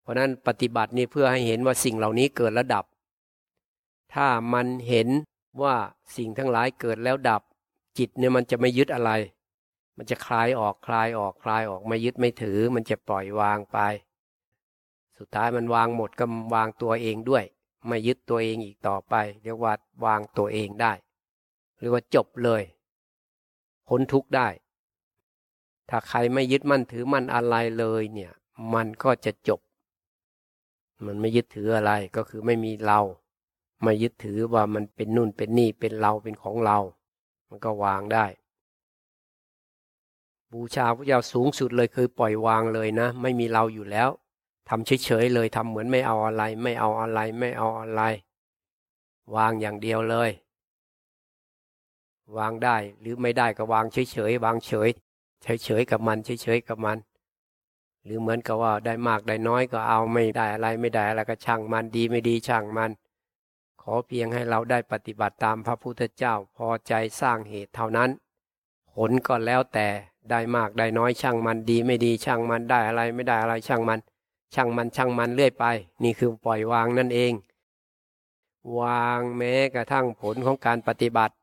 เพราะนั้นปฏิบัตินี่เพื่อให้เห็นว่าสิ่งเหล่านี้เกิดแล้วดับ ถ้ามันเห็นว่าสิ่งทั้งหลายเกิดแล้วดับ จิตเนี่ยมันจะไม่ยึดอะไร มันจะคลายออกคลายออกคลายออกไม่ยึดไม่ถือ มันจะปล่อยวางไป สุดท้ายมันวางหมดก็วางตัวเองด้วย ไม่ยึดตัวเองอีกต่อไป เรียกว่าวางตัวเองได้เรียกว่าจบเลยพ้นทุกข์ได้ ถ้าใครไม่ยึดมั่นถือมั่นอะไรเลยเนี่ย มันก็จะจบ มันไม่ยึดถืออะไรก็คือไม่มีเรา ไม่ยึดถือว่ามันเป็นนู่นเป็นนี่เป็นเราเป็นของเรา มันก็วางได้ บูชาพระเจ้าสูงสุดเลยคือปล่อยวางเลยนะ ไม่มีเราอยู่แล้ว ทำเฉยๆเลยทำเหมือนไม่เอาอะไร ไม่เอาอะไร ไม่เอาอะไร วางอย่างเดียวเลย วางได้หรือไม่ได้ก็วางเฉยๆวางเฉยเฉยๆกับมันเฉยๆกับมัน หรือเหมือนกับว่าได้มากได้น้อยก็เอาไม่ได้อะไร ไม่ได้อะไรก็ช่างมันดีไม่ดีช่างมัน ขอเพียงให้เราได้ปฏิบัติตามพระพุทธเจ้าพอใจสร้างเหตุเท่านั้น ผลก็แล้วแต่ได้มากได้น้อยช่างมันดีไม่ดีช่างมันได้อะไร ไม่ได้อะไรช่างมัน ช่างมันช่างมันเรื่อยไป นี่คือปล่อยวางนั่นเอง วางแม้กระทั่งผลของการปฏิบัติ